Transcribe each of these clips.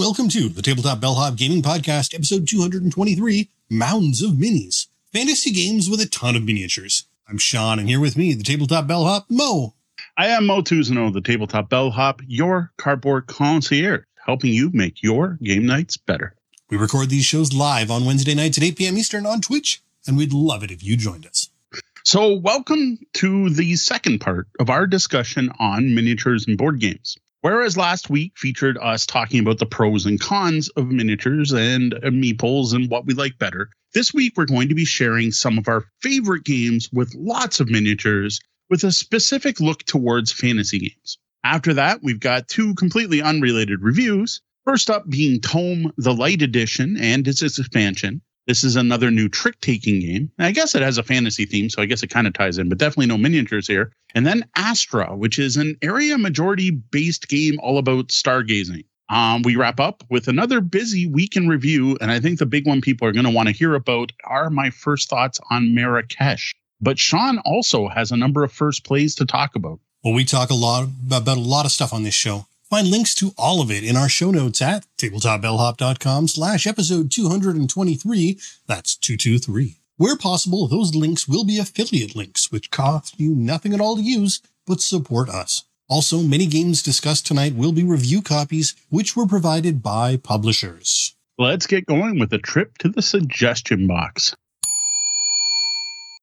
Welcome to the Tabletop Bellhop Gaming Podcast, episode 223 Mounds of Minis. Fantasy games with a ton of miniatures. I'm Sean, and here with me, the Tabletop Bellhop, Moe. I am Moe Tousignant, the Tabletop Bellhop, your cardboard concierge, helping you make your game nights better. We record these shows live on Wednesday nights at 8 p.m. Eastern on Twitch, and we'd love it if you joined us. So, welcome to the second part of our discussion on miniatures and board games. Whereas last week featured us talking about the pros and cons of miniatures and meeples and what we like better, this week we're going to be sharing some of our favorite games with lots of miniatures with a specific look towards fantasy games. After that, we've got two completely unrelated reviews. First up being Tome the Light Edition and its expansion, this is another new trick taking game. I guess it has a fantasy theme, so I guess it kind of ties in, but definitely no miniatures here. And then Astra, which is an area majority based game all about stargazing. Um, we wrap up with another busy week in review. And I think the big one people are going to want to hear about are my first thoughts on Marrakesh. But Sean also has a number of first plays to talk about. Well, we talk a lot about a lot of stuff on this show. Find links to all of it in our show notes at tabletopbellhop.com slash episode 223. That's 223. Where possible, those links will be affiliate links, which cost you nothing at all to use, but support us. Also, many games discussed tonight will be review copies, which were provided by publishers. Let's get going with a trip to the suggestion box.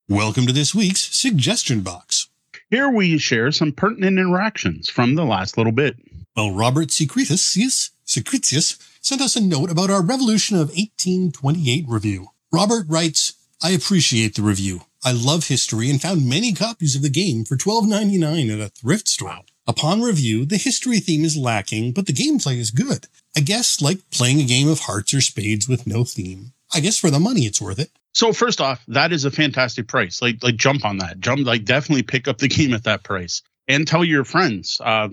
Welcome to this week's suggestion box. Here we share some pertinent interactions from the last little bit. Well, Robert Secretius, Secretius sent us a note about our Revolution of 1828 review. Robert writes, I appreciate the review. I love history and found many copies of the game for $12.99 at a thrift store. Upon review, the history theme is lacking, but the gameplay is good. I guess like playing a game of hearts or spades with no theme. I guess for the money, it's worth it. So first off, that is a fantastic price. Like, like jump on that. Jump, like definitely pick up the game at that price and tell your friends. Uh,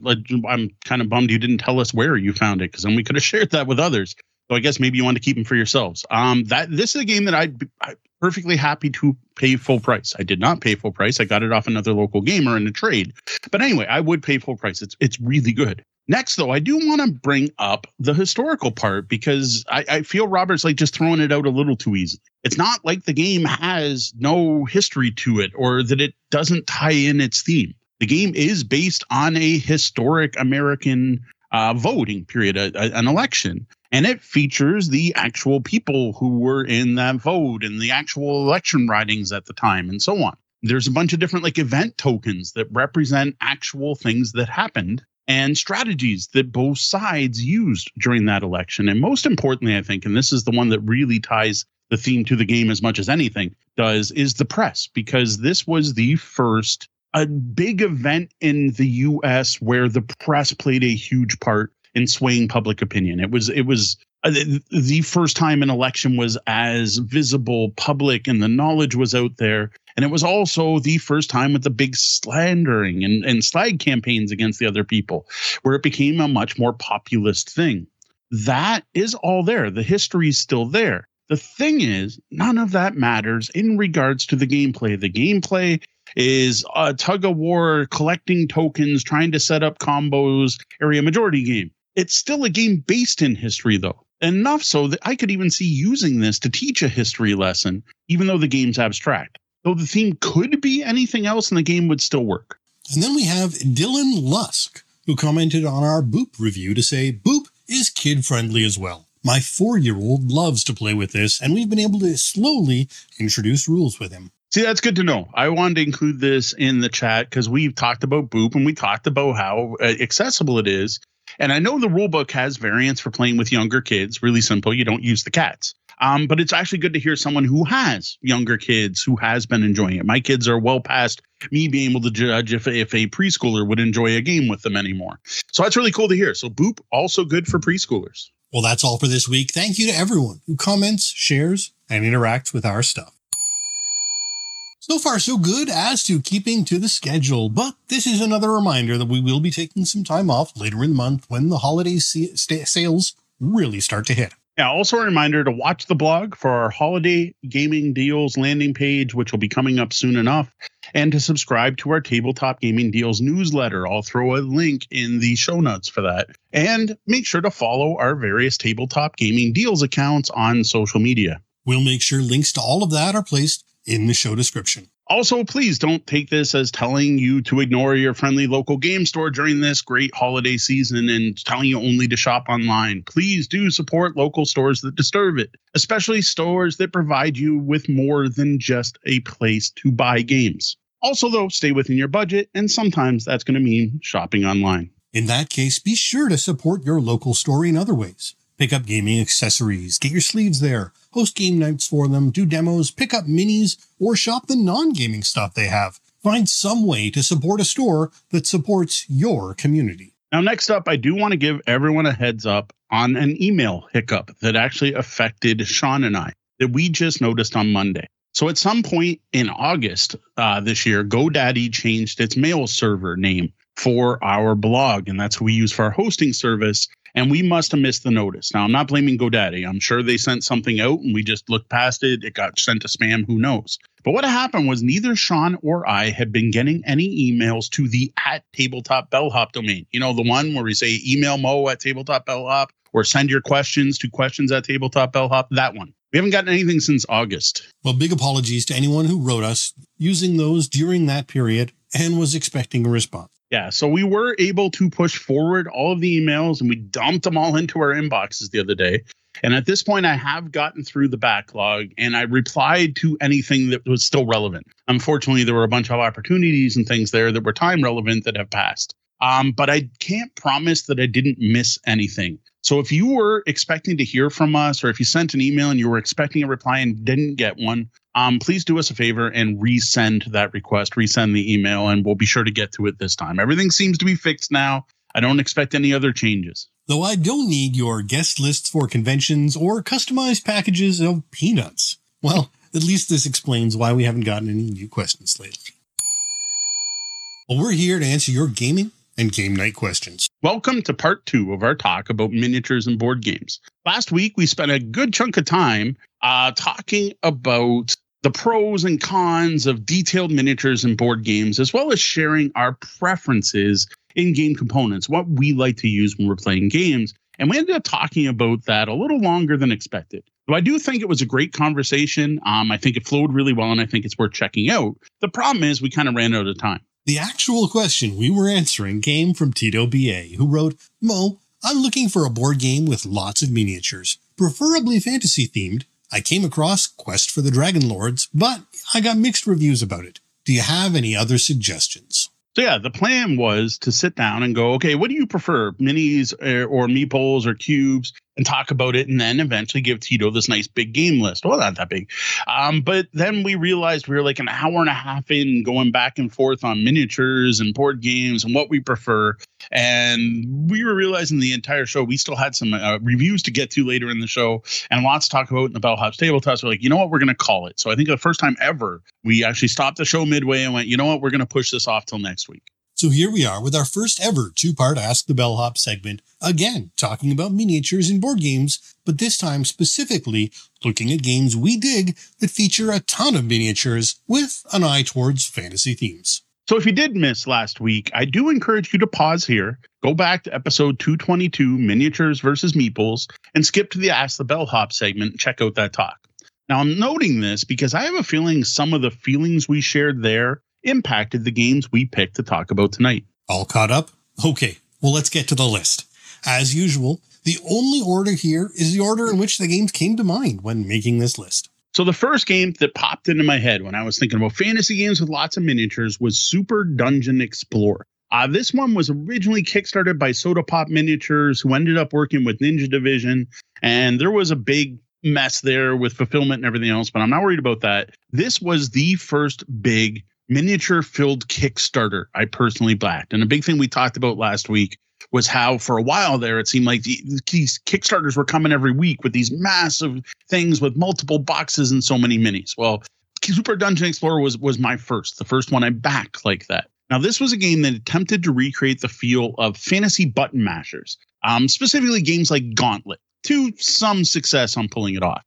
I'm kind of bummed you didn't tell us where you found it because then we could have shared that with others. So I guess maybe you want to keep them for yourselves. Um, that this is a game that I'd be I'm perfectly happy to pay full price. I did not pay full price. I got it off another local gamer in a trade. But anyway, I would pay full price. It's it's really good. Next, though, I do want to bring up the historical part because I, I, feel Robert's like just throwing it out a little too easily. It's not like the game has no history to it or that it doesn't tie in its theme. The game is based on a historic American uh, voting period, a, a, an election, and it features the actual people who were in that vote and the actual election writings at the time and so on. There's a bunch of different like event tokens that represent actual things that happened and strategies that both sides used during that election. And most importantly, I think, and this is the one that really ties the theme to the game as much as anything does, is the press, because this was the first a big event in the US where the press played a huge part in swaying public opinion. It was it was uh, the first time an election was as visible, public, and the knowledge was out there. And it was also the first time with the big slandering and, and slag campaigns against the other people, where it became a much more populist thing. That is all there. The history is still there. The thing is, none of that matters in regards to the gameplay. The gameplay is a tug of war, collecting tokens, trying to set up combos, area majority game. It's still a game based in history, though. Enough so that I could even see using this to teach a history lesson, even though the game's abstract. Though the theme could be anything else and the game would still work. And then we have Dylan Lusk, who commented on our Boop review to say Boop is kid friendly as well. My four year old loves to play with this, and we've been able to slowly introduce rules with him. See, that's good to know. I wanted to include this in the chat because we've talked about Boop and we talked about how uh, accessible it is. And I know the rulebook has variants for playing with younger kids. Really simple. You don't use the cats. Um, but it's actually good to hear someone who has younger kids who has been enjoying it. My kids are well past me being able to judge if, if a preschooler would enjoy a game with them anymore. So that's really cool to hear. So Boop also good for preschoolers. Well, that's all for this week. Thank you to everyone who comments, shares, and interacts with our stuff. So far, so good as to keeping to the schedule, but this is another reminder that we will be taking some time off later in the month when the holiday sales really start to hit. Yeah, also a reminder to watch the blog for our holiday gaming deals landing page, which will be coming up soon enough, and to subscribe to our tabletop gaming deals newsletter. I'll throw a link in the show notes for that. And make sure to follow our various tabletop gaming deals accounts on social media. We'll make sure links to all of that are placed in the show description. Also, please don't take this as telling you to ignore your friendly local game store during this great holiday season and telling you only to shop online. Please do support local stores that deserve it, especially stores that provide you with more than just a place to buy games. Also, though, stay within your budget, and sometimes that's going to mean shopping online. In that case, be sure to support your local store in other ways. Pick up gaming accessories, get your sleeves there, host game nights for them, do demos, pick up minis, or shop the non-gaming stuff they have. Find some way to support a store that supports your community. Now, next up, I do want to give everyone a heads up on an email hiccup that actually affected Sean and I that we just noticed on Monday. So, at some point in August uh, this year, GoDaddy changed its mail server name for our blog, and that's what we use for our hosting service and we must have missed the notice. Now, I'm not blaming GoDaddy. I'm sure they sent something out and we just looked past it. It got sent to spam. Who knows? But what happened was neither Sean or I had been getting any emails to the at tabletop bellhop domain. You know, the one where we say email Moe at tabletop bellhop or send your questions to questions at tabletop bellhop. That one. We haven't gotten anything since August. Well, big apologies to anyone who wrote us using those during that period and was expecting a response. Yeah, so we were able to push forward all of the emails and we dumped them all into our inboxes the other day. And at this point, I have gotten through the backlog and I replied to anything that was still relevant. Unfortunately, there were a bunch of opportunities and things there that were time relevant that have passed. Um, but I can't promise that I didn't miss anything. So if you were expecting to hear from us, or if you sent an email and you were expecting a reply and didn't get one, um, please do us a favor and resend that request, resend the email, and we'll be sure to get to it this time. Everything seems to be fixed now. I don't expect any other changes. Though I don't need your guest lists for conventions or customized packages of peanuts. Well, at least this explains why we haven't gotten any new questions lately. Well, we're here to answer your gaming and game night questions. Welcome to part two of our talk about miniatures and board games. Last week, we spent a good chunk of time uh, talking about the pros and cons of detailed miniatures and board games, as well as sharing our preferences in game components, what we like to use when we're playing games. And we ended up talking about that a little longer than expected. So I do think it was a great conversation. Um, I think it flowed really well, and I think it's worth checking out. The problem is we kind of ran out of time. The actual question we were answering came from Tito BA, who wrote, Moe, I'm looking for a board game with lots of miniatures, preferably fantasy themed, I came across Quest for the Dragon Lords, but I got mixed reviews about it. Do you have any other suggestions? So yeah, the plan was to sit down and go, okay, what do you prefer, minis eh, or, or meeples or cubes? And talk about it and then eventually give Tito this nice big game list. Well, not that big. Um, but then we realized we were like an hour and a half in going back and forth on miniatures and board games and what we prefer. And we were realizing the entire show, we still had some uh, reviews to get to later in the show and lots to talk about in the Bellhop's Tabletop. So we're like, you know what, we're going to call it. So I think the first time ever, we actually stopped the show midway and went, you know what, we're going to push this off till next week. So here we are with our first ever two part Ask the Bellhop segment, again talking about miniatures and board games, but this time specifically looking at games we dig that feature a ton of miniatures with an eye towards fantasy themes. So if you did miss last week, I do encourage you to pause here, go back to episode 222, Miniatures versus Meeples, and skip to the Ask the Bellhop segment and check out that talk. Now, I'm noting this because I have a feeling some of the feelings we shared there impacted the games we picked to talk about tonight. All caught up? Okay, well, let's get to the list. As usual, the only order here is the order in which the games came to mind when making this list. So the first game that popped into my head when I was thinking about fantasy games with lots of miniatures was Super Dungeon Explorer. Uh, this one was originally kickstarted by Soda Pop Miniatures, who ended up working with Ninja Division, and there was a big mess there with fulfillment and everything else. But I'm not worried about that. This was the first big miniature filled Kickstarter I personally backed. And a big thing we talked about last week was how for a while there it seemed like these Kickstarters were coming every week with these massive things with multiple boxes and so many minis. Well, Super Dungeon Explorer was was my first, the first one I backed like that. Now, this was a game that attempted to recreate the feel of fantasy button mashers, um, specifically games like Gauntlet. to some success on pulling it off.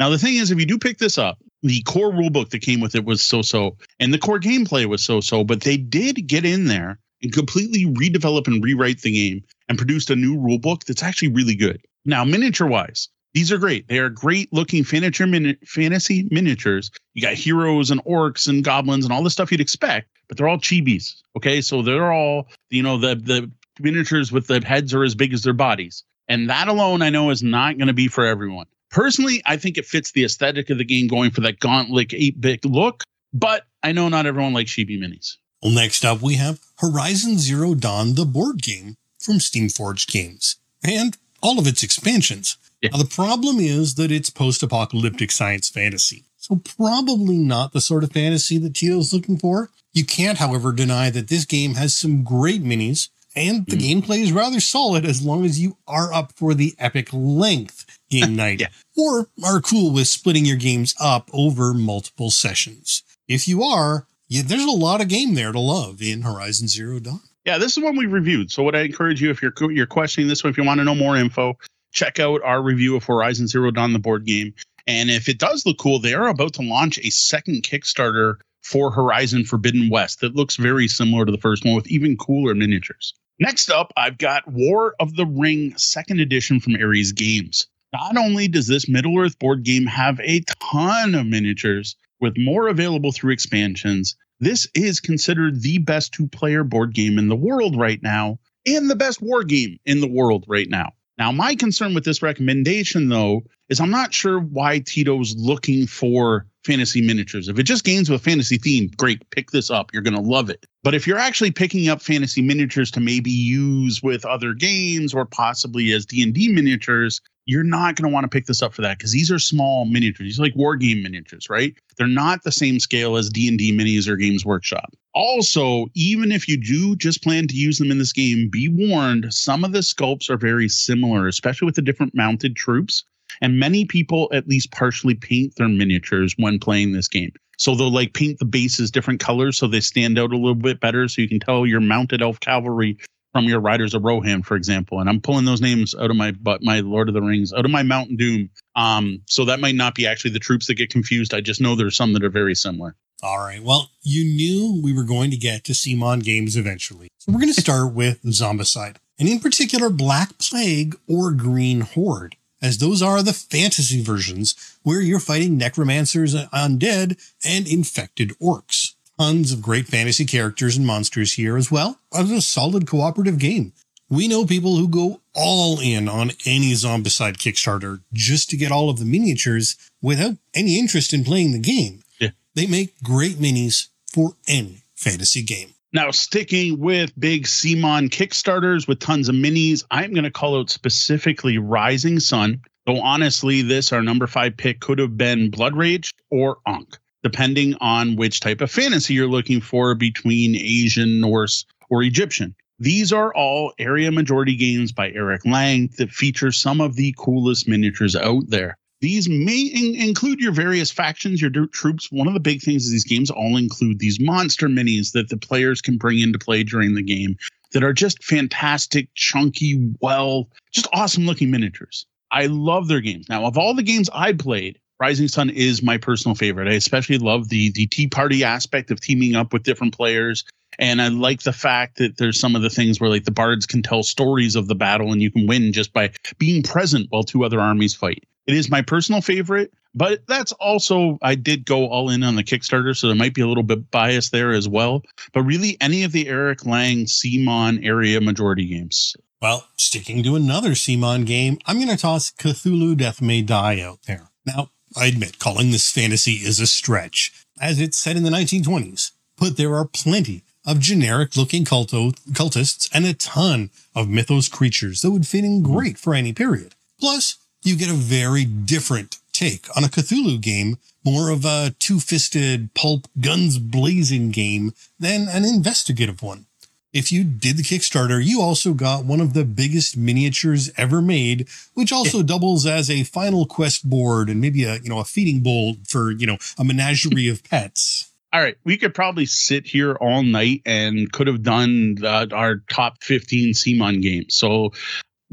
Now, the thing is, if you do pick this up, the core rulebook that came with it was so so, and the core gameplay was so so, but they did get in there and completely redevelop and rewrite the game and produced a new rulebook that's actually really good. Now, miniature wise, these are great. They are great looking fantasy, mini- fantasy miniatures. You got heroes and orcs and goblins and all the stuff you'd expect, but they're all chibis. Okay, so they're all you know the the miniatures with the heads are as big as their bodies, and that alone I know is not going to be for everyone. Personally, I think it fits the aesthetic of the game going for that gauntlet 8 bit look, but I know not everyone likes chibi minis. Well, next up, we have Horizon Zero Dawn, the board game from Steamforged Games, and all of its expansions. Yeah. Now, the problem is that it's post apocalyptic science fantasy. So, probably not the sort of fantasy that Tito's looking for. You can't, however, deny that this game has some great minis, and the mm. gameplay is rather solid as long as you are up for the epic length game night, yeah. or are cool with splitting your games up over multiple sessions. If you are, yeah, there's a lot of game there to love in Horizon Zero Dawn. Yeah, this is one we reviewed. So, what I encourage you, if you're you're questioning this one, if you want to know more info, check out our review of Horizon Zero Dawn, the board game. And if it does look cool, they are about to launch a second Kickstarter for Horizon Forbidden West that looks very similar to the first one with even cooler miniatures. Next up, I've got War of the Ring second edition from Ares Games. Not only does this Middle Earth board game have a ton of miniatures, with more available through expansions, this is considered the best two player board game in the world right now and the best war game in the world right now. Now, my concern with this recommendation, though, is I'm not sure why Tito's looking for fantasy miniatures. If it just games with a fantasy theme, great, pick this up. You're going to love it. But if you're actually picking up fantasy miniatures to maybe use with other games or possibly as D&D miniatures, you're not going to want to pick this up for that because these are small miniatures. These are like war game miniatures, right? They're not the same scale as D&D minis or Games Workshop. Also, even if you do just plan to use them in this game, be warned, some of the sculpts are very similar, especially with the different mounted troops. And many people at least partially paint their miniatures when playing this game. So they'll like paint the bases different colors so they stand out a little bit better. So you can tell your mounted elf cavalry from your Riders of Rohan, for example. And I'm pulling those names out of my but my Lord of the Rings, out of my Mountain Doom. Um, so that might not be actually the troops that get confused. I just know there's some that are very similar. All right. Well, you knew we were going to get to CMON games eventually. So we're going to start with Zombicide, and in particular, Black Plague or Green Horde, as those are the fantasy versions where you're fighting necromancers, undead, and infected orcs tons of great fantasy characters and monsters here as well as a solid cooperative game. We know people who go all in on any Zombicide Kickstarter just to get all of the miniatures without any interest in playing the game. Yeah. They make great minis for any fantasy game. Now, sticking with big CMON Kickstarters with tons of minis, I'm going to call out specifically Rising Sun. Though honestly, this, our number five pick, could have been Blood Rage or Ankh depending on which type of fantasy you're looking for between Asian, Norse, or Egyptian. These are all area majority games by Eric Lang that feature some of the coolest miniatures out there. These may in- include your various factions, your troops. One of the big things is these games all include these monster minis that the players can bring into play during the game that are just fantastic, chunky, well, just awesome looking miniatures. I love their games. Now, of all the games I played, Rising Sun is my personal favorite. I especially love the the tea party aspect of teaming up with different players. And I like the fact that there's some of the things where like the bards can tell stories of the battle and you can win just by being present while two other armies fight. It is my personal favorite, but that's also I did go all in on the Kickstarter, so there might be a little bit bias there as well. But really any of the Eric Lang CMON area majority games. Well, sticking to another CMON game, I'm to toss Cthulhu Death May Die out there. Now, I admit calling this fantasy is a stretch, as it's set in the 1920s, but there are plenty of generic looking culto- cultists and a ton of mythos creatures that would fit in great for any period. Plus, you get a very different take on a Cthulhu game, more of a two-fisted pulp guns blazing game than an investigative one if you did the Kickstarter, you also got one of the biggest miniatures ever made, which also doubles as a final quest board and maybe a, you know, a feeding bowl for, you know, a menagerie of pets. All right, we could probably sit here all night and could have done our top 15 CMON games. So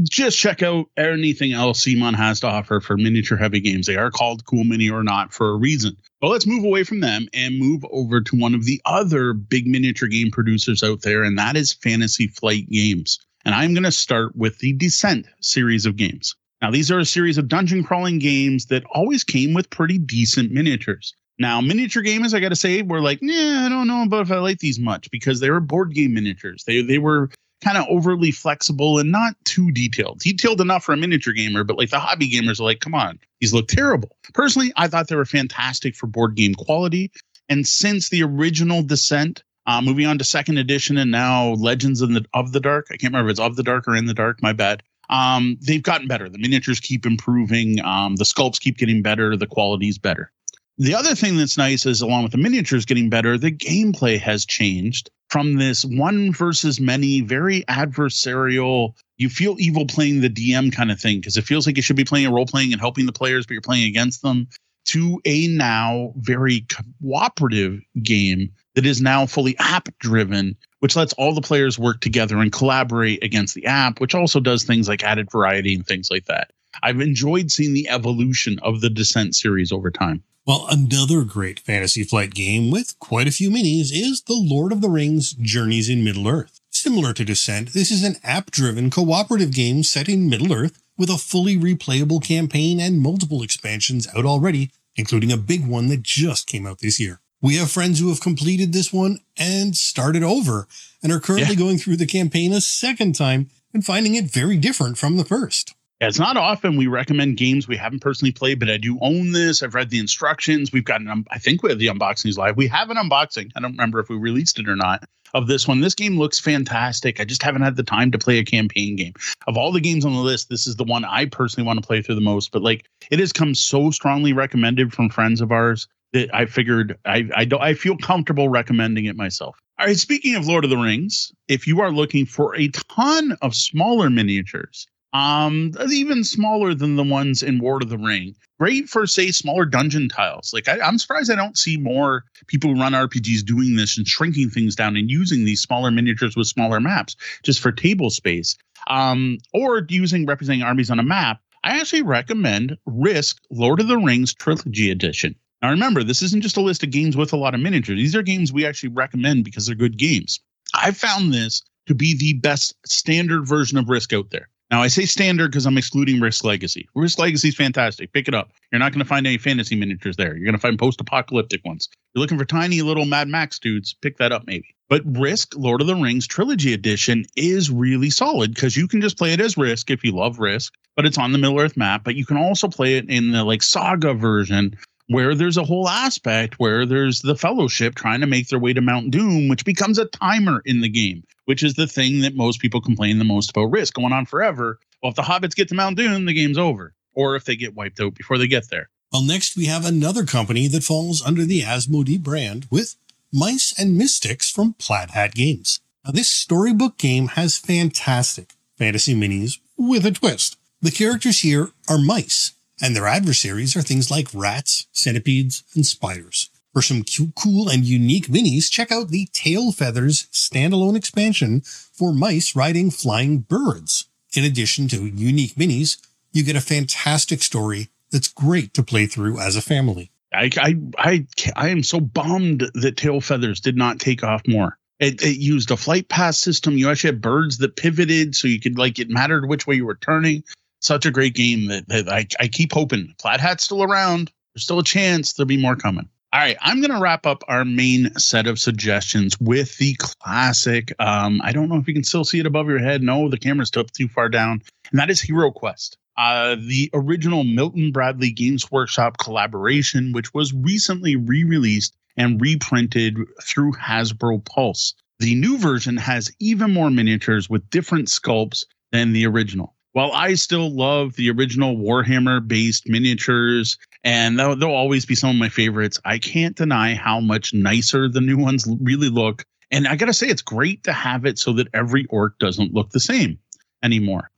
just check out anything else CMON has to offer for miniature heavy games. They are called Cool Mini or not for a reason. But let's move away from them and move over to one of the other big miniature game producers out there, and that is Fantasy Flight Games. And I'm going to start with the Descent series of games. Now, these are a series of dungeon crawling games that always came with pretty decent miniatures. Now, miniature gamers, I got to say, were like, yeah, I don't know about if I like these much because they were board game miniatures. They they were kind of overly flexible and not too detailed. Detailed enough for a miniature gamer, but like the hobby gamers are like, come on, these look terrible. Personally, I thought they were fantastic for board game quality. And since the original Descent, uh, moving on to second edition and now Legends of the, of the Dark, I can't remember if it's of the Dark or in the Dark, my bad. Um, they've gotten better. The miniatures keep improving. Um, the sculpts keep getting better. The quality's better. The other thing that's nice is, along with the miniatures getting better, the gameplay has changed from this one versus many, very adversarial, you feel evil playing the DM kind of thing because it feels like you should be playing a role playing and helping the players, but you're playing against them, to a now very cooperative game that is now fully app driven, which lets all the players work together and collaborate against the app, which also does things like added variety and things like that. I've enjoyed seeing the evolution of the Descent series over time. Well, another great Fantasy Flight game with quite a few minis is The Lord of the Rings Journeys in Middle Earth. Similar to Descent, this is an app driven cooperative game set in Middle Earth with a fully replayable campaign and multiple expansions out already, including a big one that just came out this year. We have friends who have completed this one and started over and are currently yeah. going through the campaign a second time and finding it very different from the first. Yeah, it's not often we recommend games we haven't personally played, but I do own this. I've read the instructions. We've got an, I think we have the unboxings live. We have an unboxing. I don't remember if we released it or not of this one. This game looks fantastic. I just haven't had the time to play a campaign game. Of all the games on the list, this is the one I personally want to play through the most. But like, it has come so strongly recommended from friends of ours that I figured I I, don't I feel comfortable recommending it myself. All right. Speaking of Lord of the Rings, if you are looking for a ton of smaller miniatures um even smaller than the ones in War of the Ring. Great for say smaller dungeon tiles. Like I, am surprised I don't see more people who run RPGs doing this and shrinking things down and using these smaller miniatures with smaller maps just for table space. Um, or using representing armies on a map. I actually recommend Risk Lord of the Rings Trilogy Edition. Now remember, this isn't just a list of games with a lot of miniatures. These are games we actually recommend because they're good games. I found this to be the best standard version of Risk out there. Now I say standard because I'm excluding Risk Legacy. Risk Legacy is fantastic. Pick it up. You're not going to find any fantasy miniatures there. You're going to find post-apocalyptic ones. You're looking for tiny little Mad Max dudes. Pick that up maybe. But Risk Lord of the Rings Trilogy Edition is really solid because you can just play it as Risk if you love Risk, but it's on the Middle Earth map. But you can also play it in the like Saga version where there's a whole aspect where there's the fellowship trying to make their way to Mount Doom, which becomes a timer in the game, which is the thing that most people complain the most about risk going on forever. Well, if the hobbits get to Mount Doom, the game's over. Or if they get wiped out before they get there. Well, next we have another company that falls under the Asmodee brand with Mice and Mystics from Plaid Hat Games. Now, this storybook game has fantastic fantasy minis with a twist. The characters here are mice, and their adversaries are things like rats, centipedes, and spiders. For some cool and unique minis, check out the Tail Feathers standalone expansion for mice riding flying birds. In addition to unique minis, you get a fantastic story that's great to play through as a family. I, I, I, I am so bummed that Tail Feathers did not take off more. It, it, used a flight path system. You actually had birds that pivoted, so you could like it mattered which way you were turning such a great game that, that I, I keep hoping Plaid Hat's still around. There's still a chance there'll be more coming. All right, I'm going to wrap up our main set of suggestions with the classic. Um, I don't know if you can still see it above your head. No, the camera's up too far down, and that is Hero Quest. Uh, the original Milton Bradley Games Workshop collaboration, which was recently re released and reprinted through Hasbro Pulse. The new version has even more miniatures with different sculpts than the original while I still love the original Warhammer based miniatures, and they'll, they'll always be some of my favorites, I can't deny how much nicer the new ones really look. And I got to say, it's great to have it so that every orc doesn't look the same anymore.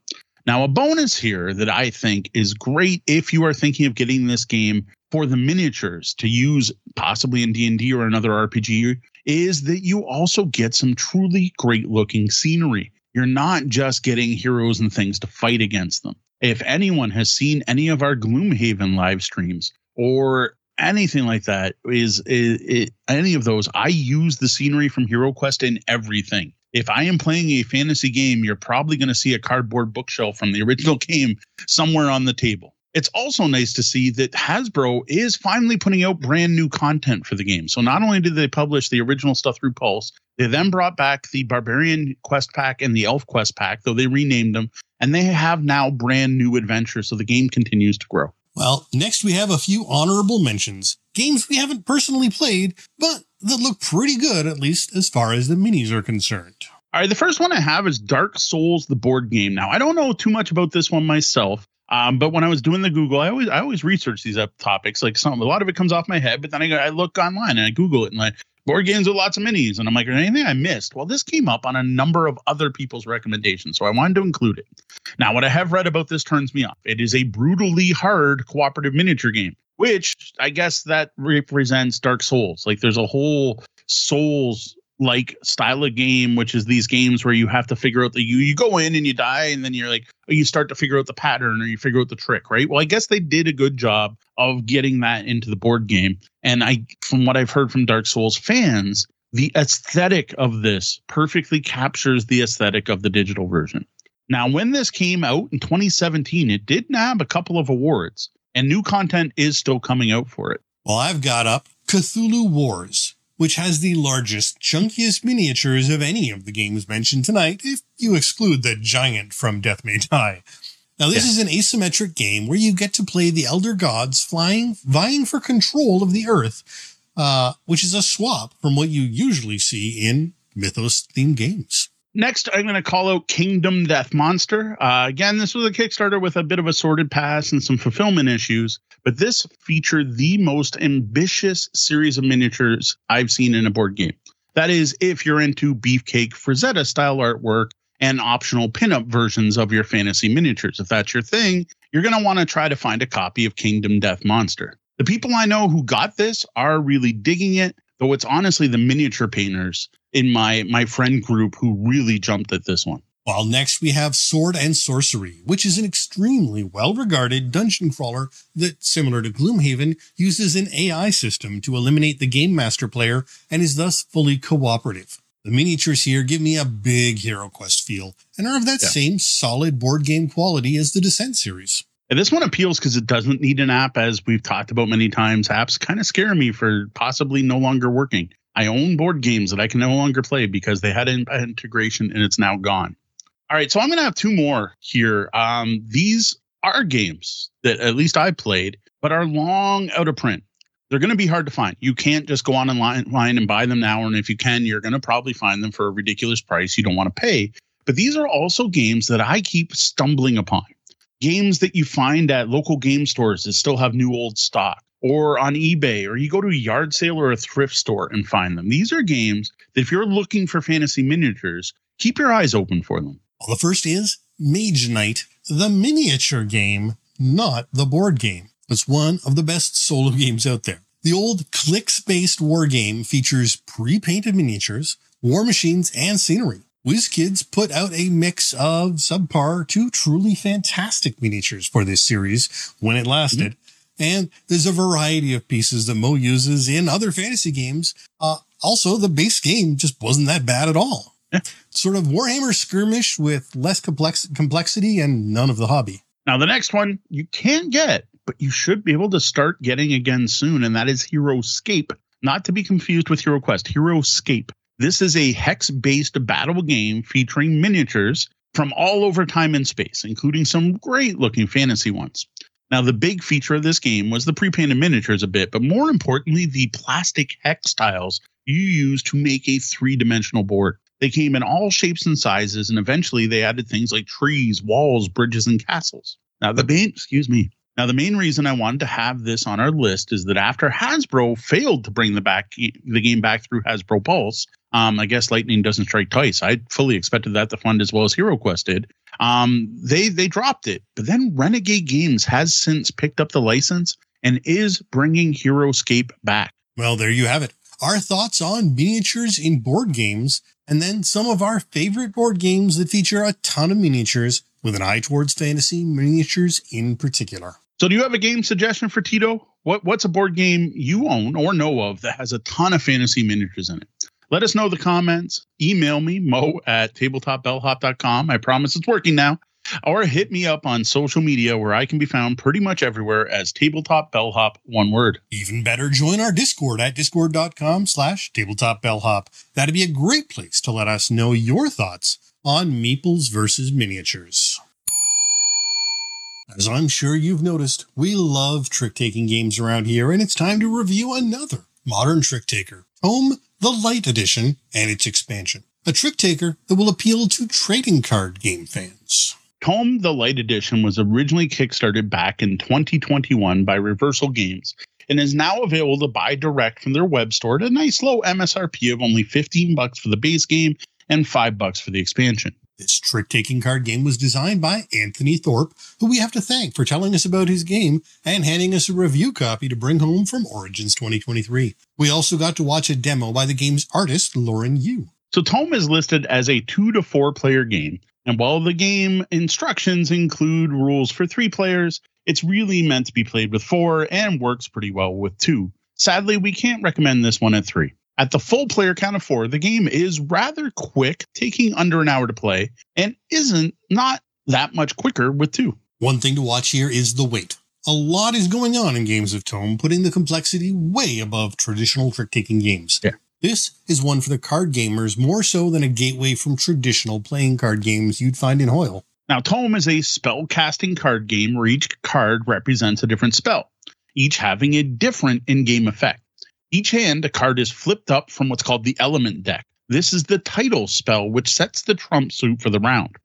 Now, a bonus here that I think is great if you are thinking of getting this game for the miniatures to use possibly in D&D or another RPG is that you also get some truly great looking scenery you're not just getting heroes and things to fight against them. If anyone has seen any of our Gloomhaven live streams or anything like that, is, is, is any of those, I use the scenery from Hero Quest in everything. If I am playing a fantasy game, you're probably going to see a cardboard bookshelf from the original game somewhere on the table. It's also nice to see that Hasbro is finally putting out brand new content for the game. So not only did they publish the original stuff through Pulse, they then brought back the Barbarian Quest Pack and the Elf Quest Pack, though they renamed them, and they have now brand new adventures. So the game continues to grow. Well, next we have a few honorable mentions. Games we haven't personally played, but that look pretty good, at least as far as the minis are concerned. All right, the first one I have is Dark Souls, the board game. Now, I don't know too much about this one myself, um, but when I was doing the Google, I always I always research these up topics. Like some a lot of it comes off my head, but then I, go I look online and I Google it and like board games with lots of minis, and I'm like, anything I missed? Well, this came up on a number of other people's recommendations, so I wanted to include it. Now, what I have read about this turns me off. It is a brutally hard cooperative miniature game, which I guess that represents Dark Souls. Like there's a whole Souls like style of game, which is these games where you have to figure out the you you go in and you die, and then you're like oh, you start to figure out the pattern or you figure out the trick, right? Well, I guess they did a good job of getting that into the board game. And I from what I've heard from Dark Souls fans, the aesthetic of this perfectly captures the aesthetic of the digital version. Now, when this came out in 2017, it did nab a couple of awards, and new content is still coming out for it. Well, I've got up Cthulhu Wars which has the largest, chunkiest miniatures of any of the games mentioned tonight, if you exclude the giant from Death May Die. Now, this is an asymmetric game where you get to play the Elder Gods flying, vying for control of the Earth, uh, which is a swap from what you usually see in mythos themed games. Next, I'm going to call out Kingdom Death Monster. Uh, again, this was a Kickstarter with a bit of a sorted pass and some fulfillment issues, but this featured the most ambitious series of miniatures I've seen in a board game. That is, if you're into Beefcake Frazetta style artwork and optional pinup versions of your fantasy miniatures. If that's your thing, you're going to want to try to find a copy of Kingdom Death Monster. The people I know who got this are really digging it, though it's honestly the miniature painters in my my friend group who really jumped at this one. While next we have Sword and Sorcery, which is an extremely well regarded dungeon crawler that, similar to Gloomhaven, uses an AI system to eliminate the game master player and is thus fully cooperative. The miniatures here give me a big Hero Quest feel and are of that yeah. same solid board game quality as the Descent series. And this one appeals because it doesn't need an app, as we've talked about many times. Apps kind of scare me for possibly no longer working. I own board games that I can no longer play because they had an integration and it's now gone. All right, so I'm going to have two more here. Um, these are games that at least I played, but are long out of print. They're going to be hard to find. You can't just go on online and buy them now, and if you can, you're going to probably find them for a ridiculous price you don't want to pay. But these are also games that I keep stumbling upon. Games that you find at local game stores that still have new old stock or on eBay, or you go to a yard sale or a thrift store and find them. These are games that if you're looking for fantasy miniatures, keep your eyes open for them. Well, the first is Mage Knight, the miniature game, not the board game. It's one of the best solo games out there. The old clicks based war game features pre painted miniatures, war machines, and scenery. WizKids put out a mix of subpar to truly fantastic miniatures for this series when it lasted. Mm-hmm. And there's a variety of pieces that Moe uses in other fantasy games. Uh, also, the base game just wasn't that bad at all. Yeah. Sort of Warhammer skirmish with less complex complexity and none of the hobby. Now, the next one you can get, but you should be able to start getting again soon, and that is Heroscape. Not to be confused with Hero Quest, Heroscape. This is a hex based battle game featuring miniatures from all over time and space, including some great looking fantasy ones. Now, the big feature of this game was the pre painted miniatures a bit, but more importantly, the plastic hex tiles you use to make a three dimensional board. They came in all shapes and sizes, and eventually they added things like trees, walls, bridges, and castles. Now, the main, excuse me. Now, the main reason I wanted to have this on our list is that after Hasbro failed to bring the back the game back through Hasbro Pulse, um, I guess lightning doesn't strike twice. I fully expected that the fund as well as Hero Quest did. Um, they they dropped it, but then Renegade Games has since picked up the license and is bringing Heroscape back. Well, there you have it. Our thoughts on miniatures in board games and then some of our favorite board games that feature a ton of miniatures with an eye towards fantasy miniatures in particular. So, do you have a game suggestion for Tito? What What's a board game you own or know of that has a ton of fantasy miniatures in it? Let us know the comments. Email me, moe at tabletopbellhop.com. I promise it's working now. Or hit me up on social media where I can be found pretty much everywhere as Tabletop Bellhop, one word. Even better, join our Discord at discord.com slash tabletopbellhop. That'd be a great place to let us know your thoughts on Meeples versus miniatures. As I'm sure you've noticed, we love trick taking games around here, and it's time to review another modern trick taker, Tome the Light Edition and its expansion. A trick taker that will appeal to trading card game fans. Tome the Light Edition was originally kickstarted back in 2021 by Reversal Games and is now available to buy direct from their web store at a nice low MSRP of only 15 bucks for the base game and 5 bucks for the expansion. This trick taking card game was designed by Anthony Thorpe, who we have to thank for telling us about his game and handing us a review copy to bring home from Origins 2023. We also got to watch a demo by the game's artist, Lauren Yu. So, Tome is listed as a two to four player game. And while the game instructions include rules for three players, it's really meant to be played with four and works pretty well with two. Sadly, we can't recommend this one at three. At the full player count of four, the game is rather quick, taking under an hour to play, and isn't not that much quicker with two. One thing to watch here is the weight. A lot is going on in games of Tome, putting the complexity way above traditional trick taking games. Yeah. This is one for the card gamers more so than a gateway from traditional playing card games you'd find in Hoyle. Now, Tome is a spell casting card game where each card represents a different spell, each having a different in game effect. Each hand, a card is flipped up from what's called the element deck. This is the title spell, which sets the trump suit for the round.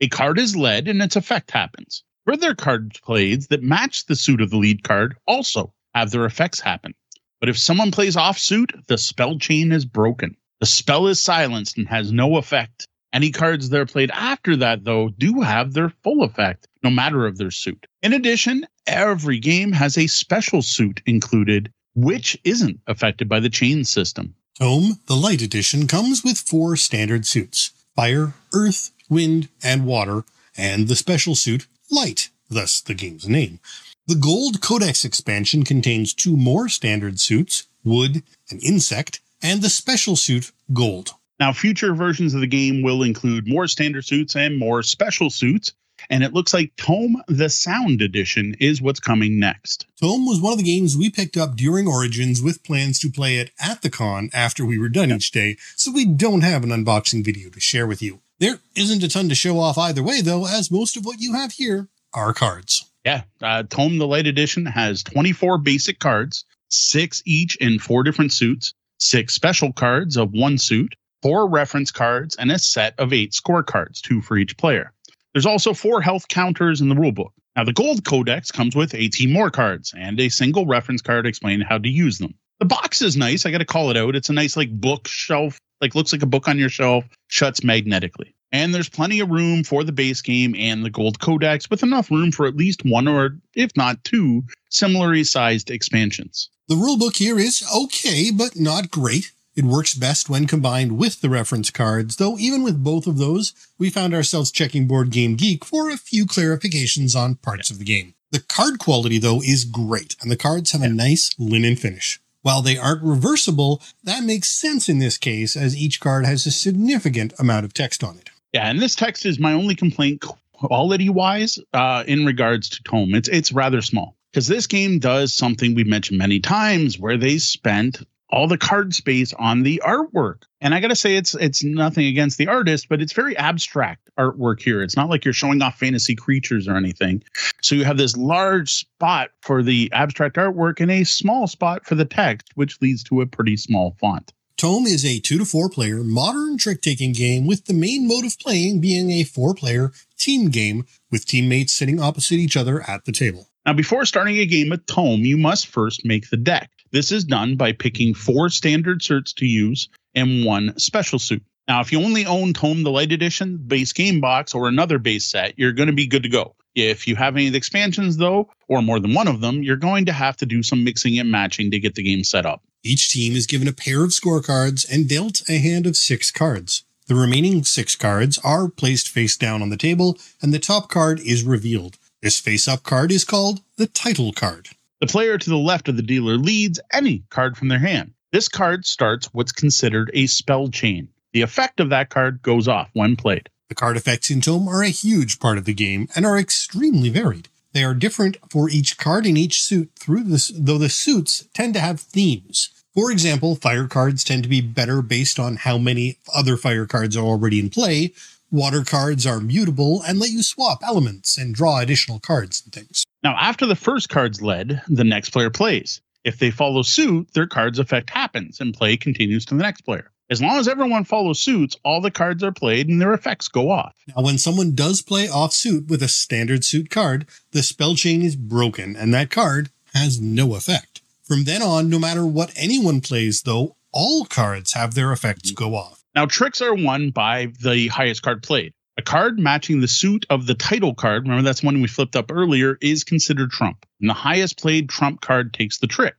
A card is led and its effect happens. Further cards played that match the suit of the lead card also have their effects happen. But if someone plays off suit, the spell chain is broken. The spell is silenced and has no effect. Any cards that are played after that, though, do have their full effect, no matter of their suit. In addition, every game has a special suit included which isn't affected by the chain system. Tome, the Light Edition, comes with four standard suits fire, earth, wind, and water, and the special suit, light, thus the game's name. The Gold Codex expansion contains two more standard suits wood, an insect, and the special suit, gold. Now, future versions of the game will include more standard suits and more special suits, and it looks like Tome the Sound Edition is what's coming next. Tome was one of the games we picked up during Origins with plans to play it at the con after we were done each day, so we don't have an unboxing video to share with you. There isn't a ton to show off either way, though, as most of what you have here are cards. Yeah, uh, Tome the Light Edition has 24 basic cards, six each in four different suits, six special cards of one suit, four reference cards, and a set of eight scorecards, two for each player. There's also four health counters in the rulebook. Now, the Gold Codex comes with 18 more cards and a single reference card explaining how to use them. The box is nice. I got to call it out. It's a nice, like, bookshelf, like, looks like a book on your shelf, shuts magnetically. And there's plenty of room for the base game and the Gold Codex, with enough room for at least one or, if not two, similarly sized expansions. The rulebook here is okay, but not great. It works best when combined with the reference cards, though even with both of those, we found ourselves checking Board Game Geek for a few clarifications on parts of the game. The card quality, though, is great, and the cards have a nice linen finish. While they aren't reversible, that makes sense in this case, as each card has a significant amount of text on it. Yeah, and this text is my only complaint quality wise uh, in regards to Tome. It's it's rather small because this game does something we've mentioned many times where they spent all the card space on the artwork. And I got to say it's it's nothing against the artist, but it's very abstract artwork here. It's not like you're showing off fantasy creatures or anything. So you have this large spot for the abstract artwork and a small spot for the text, which leads to a pretty small font. Tome is a two to four player modern trick taking game with the main mode of playing being a four player team game with teammates sitting opposite each other at the table. Now, before starting a game with Tome, you must first make the deck. This is done by picking four standard suits to use and one special suit. Now, if you only own Tome the Light Edition, base game box, or another base set, you're going to be good to go. If you have any of the expansions, though, or more than one of them, you're going to have to do some mixing and matching to get the game set up. Each team is given a pair of scorecards and dealt a hand of six cards. The remaining six cards are placed face down on the table, and the top card is revealed. This face up card is called the title card. The player to the left of the dealer leads any card from their hand. This card starts what's considered a spell chain. The effect of that card goes off when played. The card effects in Tome are a huge part of the game and are extremely varied. They are different for each card in each suit through this, though the suits tend to have themes. For example, fire cards tend to be better based on how many other fire cards are already in play. Water cards are mutable and let you swap elements and draw additional cards and things. Now, after the first card's led, the next player plays. If they follow suit, their card's effect happens and play continues to the next player. As long as everyone follows suits, all the cards are played and their effects go off. Now, when someone does play off suit with a standard suit card, the spell chain is broken and that card has no effect. From then on, no matter what anyone plays, though, all cards have their effects mm-hmm. go off. Now, tricks are won by the highest card played. A card matching the suit of the title card, remember that's one we flipped up earlier, is considered trump. And the highest played trump card takes the trick.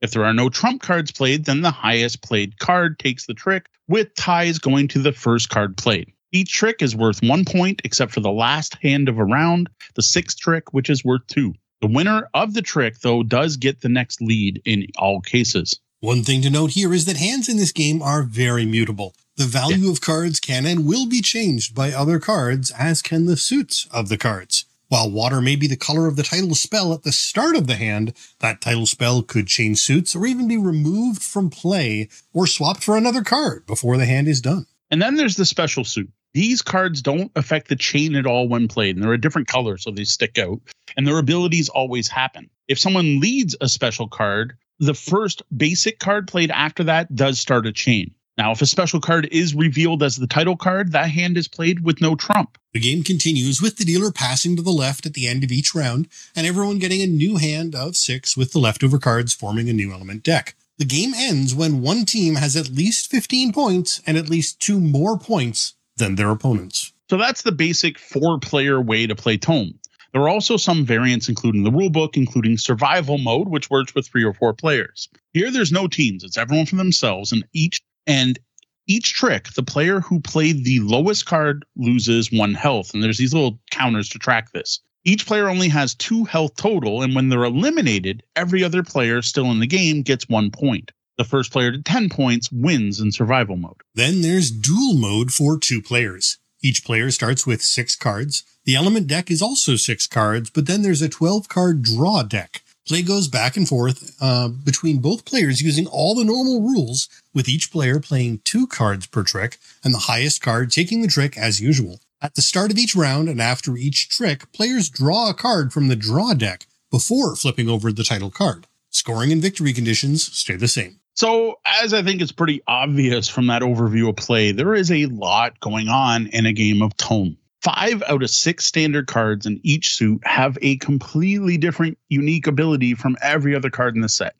If there are no trump cards played, then the highest played card takes the trick, with ties going to the first card played. Each trick is worth one point, except for the last hand of a round, the sixth trick, which is worth two. The winner of the trick, though, does get the next lead in all cases. One thing to note here is that hands in this game are very mutable. The value of cards can and will be changed by other cards, as can the suits of the cards. While water may be the color of the title spell at the start of the hand, that title spell could change suits or even be removed from play or swapped for another card before the hand is done. And then there's the special suit. These cards don't affect the chain at all when played, and they're a different color, so they stick out, and their abilities always happen. If someone leads a special card, the first basic card played after that does start a chain. Now, if a special card is revealed as the title card, that hand is played with no trump. The game continues with the dealer passing to the left at the end of each round, and everyone getting a new hand of six with the leftover cards forming a new element deck. The game ends when one team has at least 15 points and at least two more points than their opponents. So that's the basic four player way to play Tome. There are also some variants included in the rulebook, including survival mode, which works with three or four players. Here, there's no teams, it's everyone for themselves, and each and each trick, the player who played the lowest card loses one health. And there's these little counters to track this. Each player only has two health total, and when they're eliminated, every other player still in the game gets one point. The first player to 10 points wins in survival mode. Then there's duel mode for two players. Each player starts with six cards. The element deck is also six cards, but then there's a 12 card draw deck. Play goes back and forth uh, between both players using all the normal rules, with each player playing two cards per trick and the highest card taking the trick as usual. At the start of each round and after each trick, players draw a card from the draw deck before flipping over the title card. Scoring and victory conditions stay the same. So, as I think it's pretty obvious from that overview of play, there is a lot going on in a game of Tome. Five out of six standard cards in each suit have a completely different, unique ability from every other card in the set.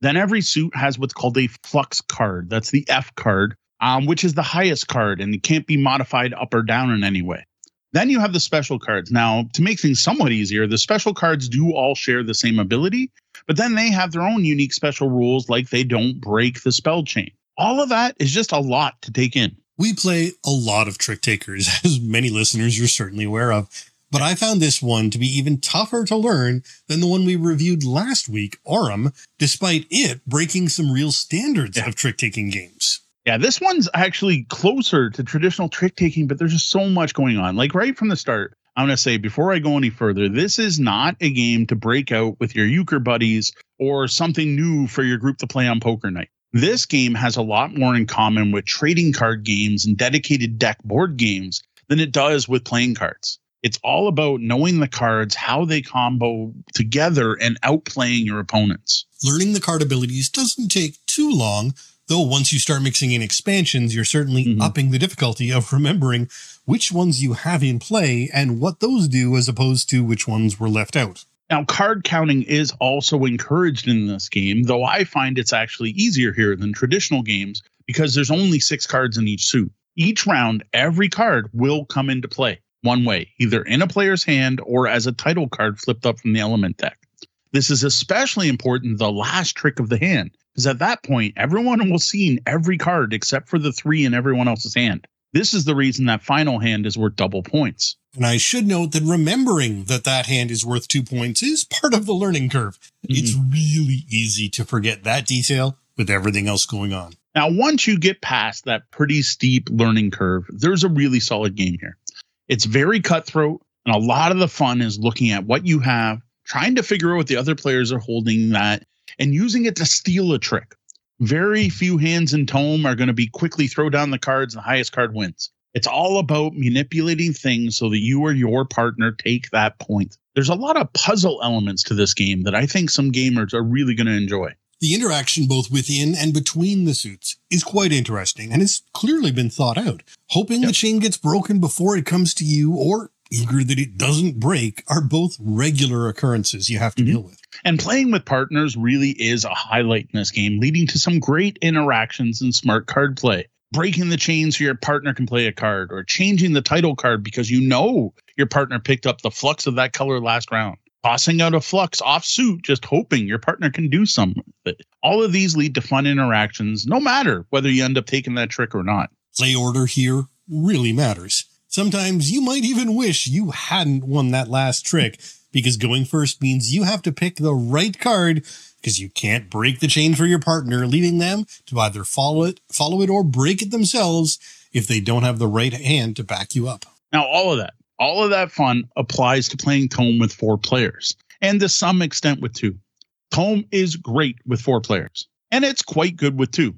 Then every suit has what's called a flux card. That's the F card, um, which is the highest card and it can't be modified up or down in any way. Then you have the special cards. Now, to make things somewhat easier, the special cards do all share the same ability, but then they have their own unique special rules, like they don't break the spell chain. All of that is just a lot to take in. We play a lot of trick takers, as many listeners you're certainly aware of. But I found this one to be even tougher to learn than the one we reviewed last week, Aurum, despite it breaking some real standards yeah. of trick taking games. Yeah, this one's actually closer to traditional trick taking, but there's just so much going on. Like right from the start, I'm going to say before I go any further, this is not a game to break out with your euchre buddies or something new for your group to play on poker night. This game has a lot more in common with trading card games and dedicated deck board games than it does with playing cards. It's all about knowing the cards, how they combo together, and outplaying your opponents. Learning the card abilities doesn't take too long, though once you start mixing in expansions, you're certainly mm-hmm. upping the difficulty of remembering which ones you have in play and what those do as opposed to which ones were left out. Now, card counting is also encouraged in this game, though I find it's actually easier here than traditional games because there's only six cards in each suit. Each round, every card will come into play one way, either in a player's hand or as a title card flipped up from the element deck. This is especially important the last trick of the hand, because at that point, everyone will see every card except for the three in everyone else's hand. This is the reason that final hand is worth double points. And I should note that remembering that that hand is worth two points is part of the learning curve. Mm-hmm. It's really easy to forget that detail with everything else going on. Now, once you get past that pretty steep learning curve, there's a really solid game here. It's very cutthroat, and a lot of the fun is looking at what you have, trying to figure out what the other players are holding that, and using it to steal a trick. Very few hands in Tome are going to be quickly throw down the cards and the highest card wins. It's all about manipulating things so that you or your partner take that point. There's a lot of puzzle elements to this game that I think some gamers are really going to enjoy. The interaction both within and between the suits is quite interesting and has clearly been thought out. Hoping yep. the chain gets broken before it comes to you or eager that it doesn't break are both regular occurrences you have to mm-hmm. deal with. And playing with partners really is a highlight in this game, leading to some great interactions and smart card play. Breaking the chain so your partner can play a card, or changing the title card because you know your partner picked up the flux of that color last round. Tossing out a flux off suit, just hoping your partner can do something All of these lead to fun interactions, no matter whether you end up taking that trick or not. Play order here really matters. Sometimes you might even wish you hadn't won that last trick because going first means you have to pick the right card because you can't break the chain for your partner, leaving them to either follow it, follow it or break it themselves if they don't have the right hand to back you up. Now, all of that, all of that fun applies to playing Tome with four players and to some extent with two. Tome is great with four players and it's quite good with two.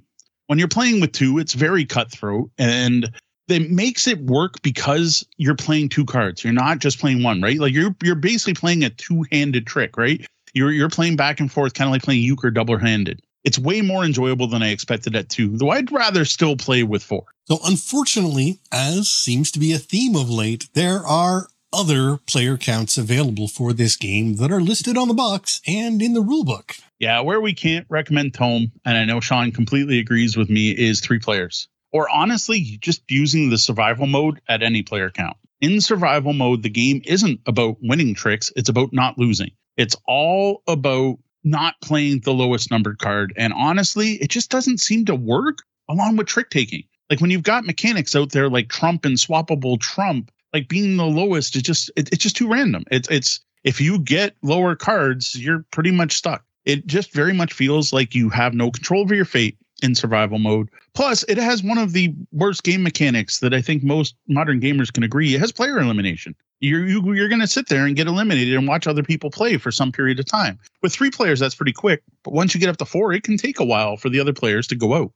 When you're playing with two, it's very cutthroat and that makes it work because you're playing two cards. You're not just playing one, right? Like you're you're basically playing a two-handed trick, right? You're you're playing back and forth, kind of like playing euchre double-handed. It's way more enjoyable than I expected at two, though I'd rather still play with four. So unfortunately, as seems to be a theme of late, there are other player counts available for this game that are listed on the box and in the rulebook. Yeah, where we can't recommend Tome, and I know Sean completely agrees with me, is three players or honestly, just using the survival mode at any player count. In survival mode, the game isn't about winning tricks, it's about not losing. It's all about not playing the lowest numbered card. And honestly, it just doesn't seem to work along with trick taking. Like when you've got mechanics out there like Trump and swappable Trump, like being the lowest is just it, it's just too random. It's it's if you get lower cards, you're pretty much stuck. It just very much feels like you have no control over your fate in survival mode. Plus, it has one of the worst game mechanics that I think most modern gamers can agree. It has player elimination. You're you, you're going to sit there and get eliminated and watch other people play for some period of time. With three players, that's pretty quick. But once you get up to four, it can take a while for the other players to go out.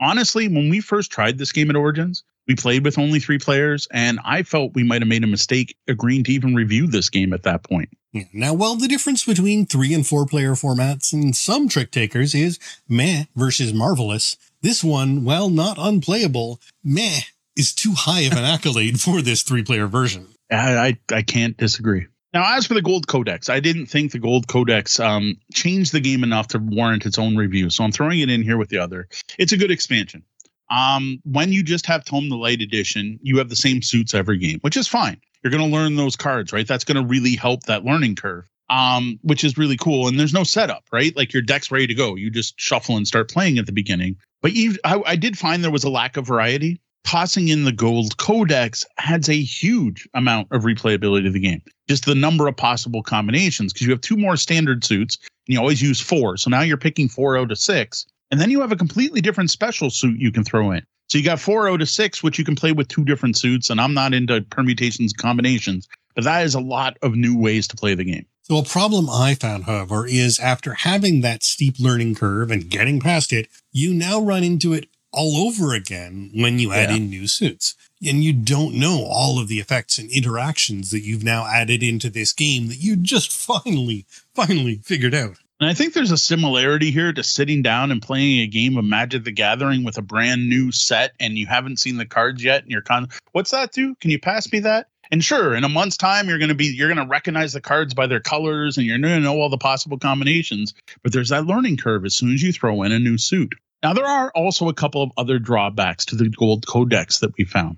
Honestly, when we first tried this game at Origins, we played with only three players, and I felt we might have made a mistake agreeing to even review this game at that point. Yeah. Now, while the difference between three and four player formats in some trick takers is meh versus marvelous, this one, while not unplayable, meh is too high of an accolade for this three player version. I, I, I can't disagree. Now, as for the Gold Codex, I didn't think the Gold Codex um, changed the game enough to warrant its own review, so I'm throwing it in here with the other. It's a good expansion. Um, when you just have Tome the Light Edition, you have the same suits every game, which is fine. You're going to learn those cards, right? That's going to really help that learning curve, um, which is really cool. And there's no setup, right? Like your deck's ready to go. You just shuffle and start playing at the beginning. But you, I, I did find there was a lack of variety. Tossing in the gold codex adds a huge amount of replayability to the game. Just the number of possible combinations, because you have two more standard suits and you always use four. So now you're picking four out of six. And then you have a completely different special suit you can throw in. So you got four oh out of six, which you can play with two different suits. And I'm not into permutations combinations, but that is a lot of new ways to play the game. So a problem I found, however, is after having that steep learning curve and getting past it, you now run into it all over again when you add yeah. in new suits. And you don't know all of the effects and interactions that you've now added into this game that you just finally, finally figured out. And I think there's a similarity here to sitting down and playing a game of Magic the Gathering with a brand new set and you haven't seen the cards yet and you're con what's that do? Can you pass me that? And sure, in a month's time you're gonna be you're gonna recognize the cards by their colors and you're gonna know all the possible combinations. But there's that learning curve as soon as you throw in a new suit. Now there are also a couple of other drawbacks to the gold codex that we found.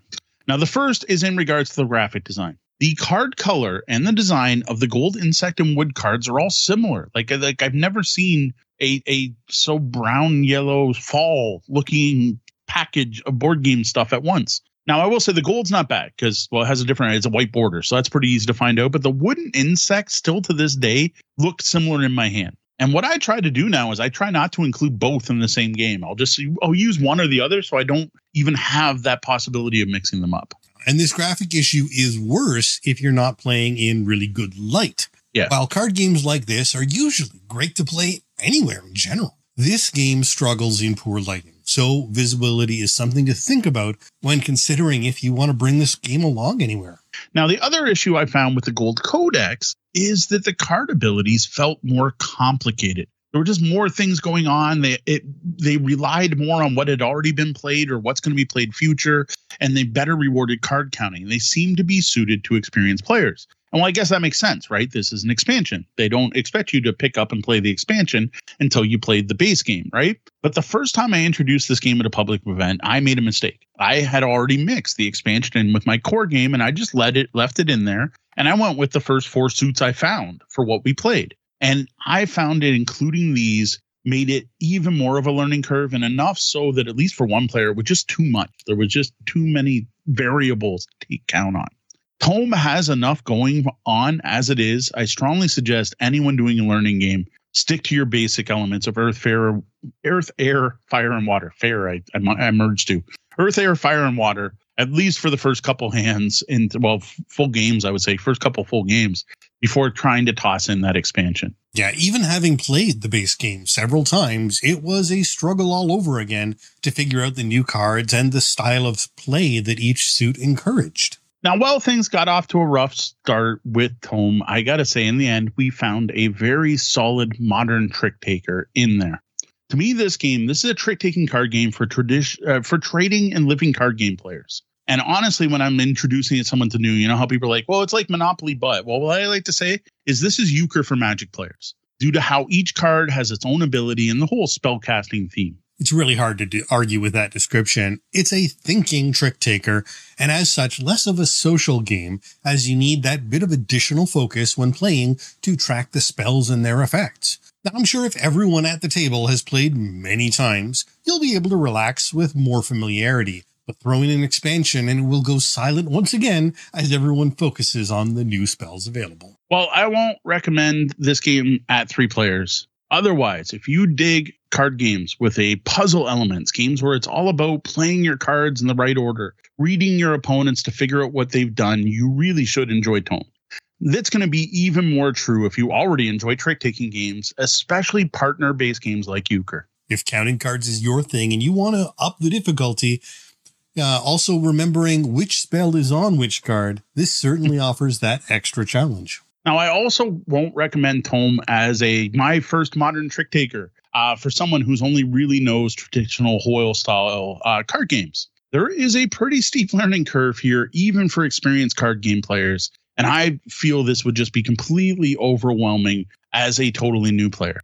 Now the first is in regards to the graphic design the card color and the design of the gold insect and wood cards are all similar. Like like I've never seen a a so brown yellow fall looking package of board game stuff at once. Now, I will say the gold's not bad because, well, it has a different, it's a white border. So that's pretty easy to find out. But the wooden insects still to this day look similar in my hand. And what I try to do now is I try not to include both in the same game. I'll just, I'll use one or the other so I don't even have that possibility of mixing them up. And this graphic issue is worse if you're not playing in really good light. Yeah. While card games like this are usually great to play anywhere in general, this game struggles in poor lighting. So visibility is something to think about when considering if you want to bring this game along anywhere. Now, the other issue I found with the Gold Codex is that the card abilities felt more complicated. There were just more things going on. They it they relied more on what had already been played or what's going to be played future, and they better rewarded card counting. They seem to be suited to experienced players. And well, I guess that makes sense, right? This is an expansion. They don't expect you to pick up and play the expansion until you played the base game, right? But the first time I introduced this game at a public event, I made a mistake. I had already mixed the expansion in with my core game and I just let it left it in there. And I went with the first four suits I found for what we played. And I found it including these made it even more of a learning curve and enough so that at least for one player it was just too much. There was just too many variables to take count on. Tome has enough going on as it is. I strongly suggest anyone doing a learning game stick to your basic elements of earth, fire, earth, air, fire, and water. Fire, I, I, merged to earth, air, fire, and water. At least for the first couple hands in well, full games, I would say first couple full games before trying to toss in that expansion. Yeah, even having played the base game several times, it was a struggle all over again to figure out the new cards and the style of play that each suit encouraged. Now, while things got off to a rough start with Tome, I got to say, in the end, we found a very solid modern trick taker in there. To me, this game, this is a trick taking card game for tradition, uh, for trading and living card game players. And honestly, when I'm introducing it someone to new, you know how people are like, well, it's like Monopoly, but well, what I like to say is this is euchre for Magic players due to how each card has its own ability and the whole spellcasting theme. It's really hard to do, argue with that description. It's a thinking trick taker, and as such, less of a social game, as you need that bit of additional focus when playing to track the spells and their effects. Now, I'm sure if everyone at the table has played many times, you'll be able to relax with more familiarity. But throw in an expansion and it will go silent once again as everyone focuses on the new spells available. Well, I won't recommend this game at three players. Otherwise, if you dig card games with a puzzle elements, games where it's all about playing your cards in the right order, reading your opponents to figure out what they've done, you really should enjoy Tome. That's going to be even more true if you already enjoy trick taking games, especially partner based games like Euchre. If counting cards is your thing and you want to up the difficulty, uh, also remembering which spell is on which card, this certainly offers that extra challenge. Now, I also won't recommend Tome as a my first modern trick taker uh, for someone who's only really knows traditional Hoyle style uh, card games. There is a pretty steep learning curve here, even for experienced card game players. And I feel this would just be completely overwhelming as a totally new player.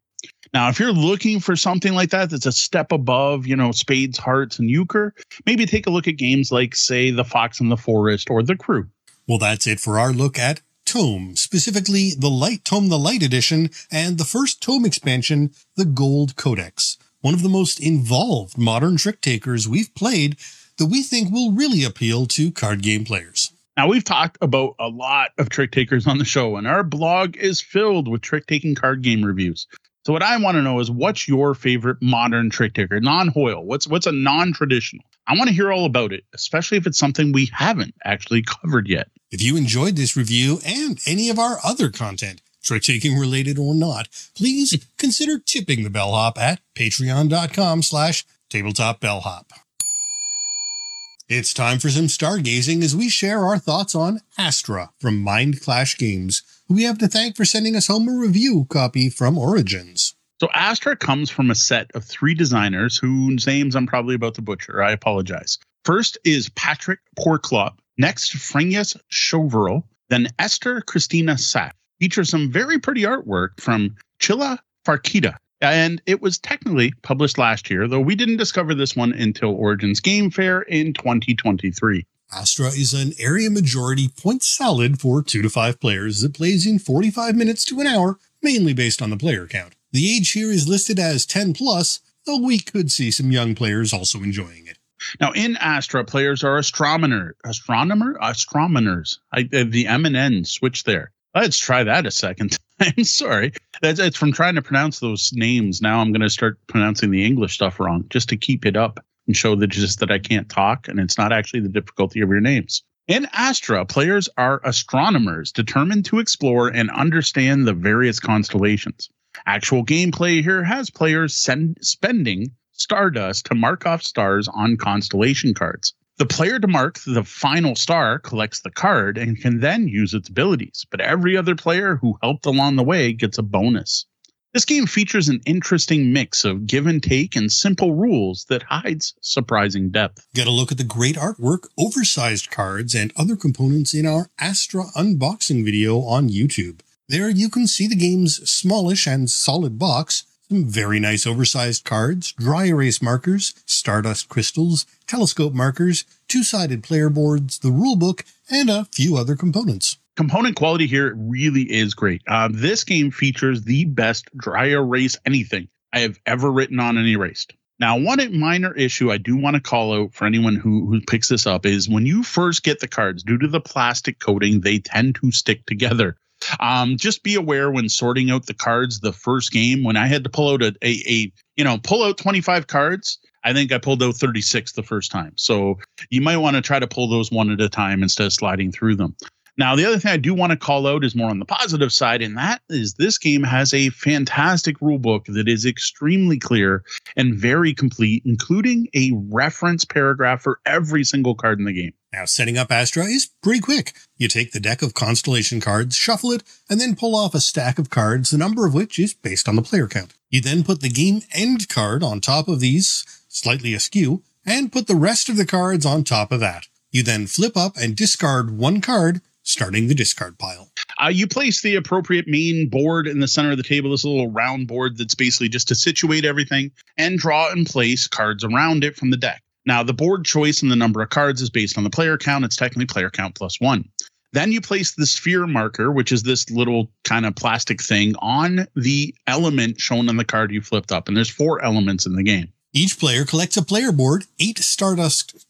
Now, if you're looking for something like that that's a step above, you know, Spades, Hearts, and Euchre, maybe take a look at games like, say, The Fox and the Forest or The Crew. Well, that's it for our look at tome, specifically the Light Tome the Light Edition and the first tome expansion, the Gold Codex. One of the most involved modern trick takers we've played that we think will really appeal to card game players. Now, we've talked about a lot of trick takers on the show, and our blog is filled with trick taking card game reviews. So, what I want to know is what's your favorite modern trick taker, non Hoyle? What's what's a non traditional? I want to hear all about it, especially if it's something we haven't actually covered yet. If you enjoyed this review and any of our other content, trick taking related or not, please consider tipping the bellhop at patreon.com slash tabletopbellhop. It's time for some stargazing as we share our thoughts on Astra from Mindclash Games, who we have to thank for sending us home a review copy from Origins. So Astra comes from a set of three designers whose names I'm probably about to butcher. I apologize. First is Patrick Porklop, next Frenius Chauverel, then Esther Christina Sack. Features some very pretty artwork from Chilla Farkida. And it was technically published last year, though we didn't discover this one until Origins Game Fair in 2023. Astra is an area majority point salad for two to five players that plays in 45 minutes to an hour, mainly based on the player count. The age here is listed as 10 plus, though we could see some young players also enjoying it. Now, in Astra, players are astronomer, astronomer, astronomers. I, uh, the M and N switch there. Let's try that a second time. Sorry, that's it's from trying to pronounce those names. Now I'm going to start pronouncing the English stuff wrong just to keep it up and show that just that I can't talk, and it's not actually the difficulty of your names. In Astra, players are astronomers determined to explore and understand the various constellations. Actual gameplay here has players send, spending stardust to mark off stars on constellation cards. The player to mark the final star collects the card and can then use its abilities, but every other player who helped along the way gets a bonus. This game features an interesting mix of give and take and simple rules that hides surprising depth. Get a look at the great artwork, oversized cards, and other components in our Astra unboxing video on YouTube. There you can see the game's smallish and solid box, very nice oversized cards, dry erase markers, stardust crystals, telescope markers, two-sided player boards, the rulebook, and a few other components. Component quality here really is great. Uh, this game features the best dry erase anything I have ever written on and erased. Now, one minor issue I do want to call out for anyone who, who picks this up is when you first get the cards, due to the plastic coating, they tend to stick together. Um, just be aware when sorting out the cards the first game when I had to pull out a, a, a you know pull out 25 cards. I think I pulled out 36 the first time. So you might want to try to pull those one at a time instead of sliding through them. Now, the other thing I do want to call out is more on the positive side, and that is this game has a fantastic rule book that is extremely clear and very complete, including a reference paragraph for every single card in the game. Now, setting up Astra is pretty quick. You take the deck of constellation cards, shuffle it, and then pull off a stack of cards, the number of which is based on the player count. You then put the game end card on top of these, slightly askew, and put the rest of the cards on top of that. You then flip up and discard one card, starting the discard pile. Uh, you place the appropriate main board in the center of the table, this little round board that's basically just to situate everything, and draw and place cards around it from the deck. Now, the board choice and the number of cards is based on the player count. It's technically player count plus one. Then you place the sphere marker, which is this little kind of plastic thing, on the element shown on the card you flipped up. And there's four elements in the game. Each player collects a player board, eight Stardust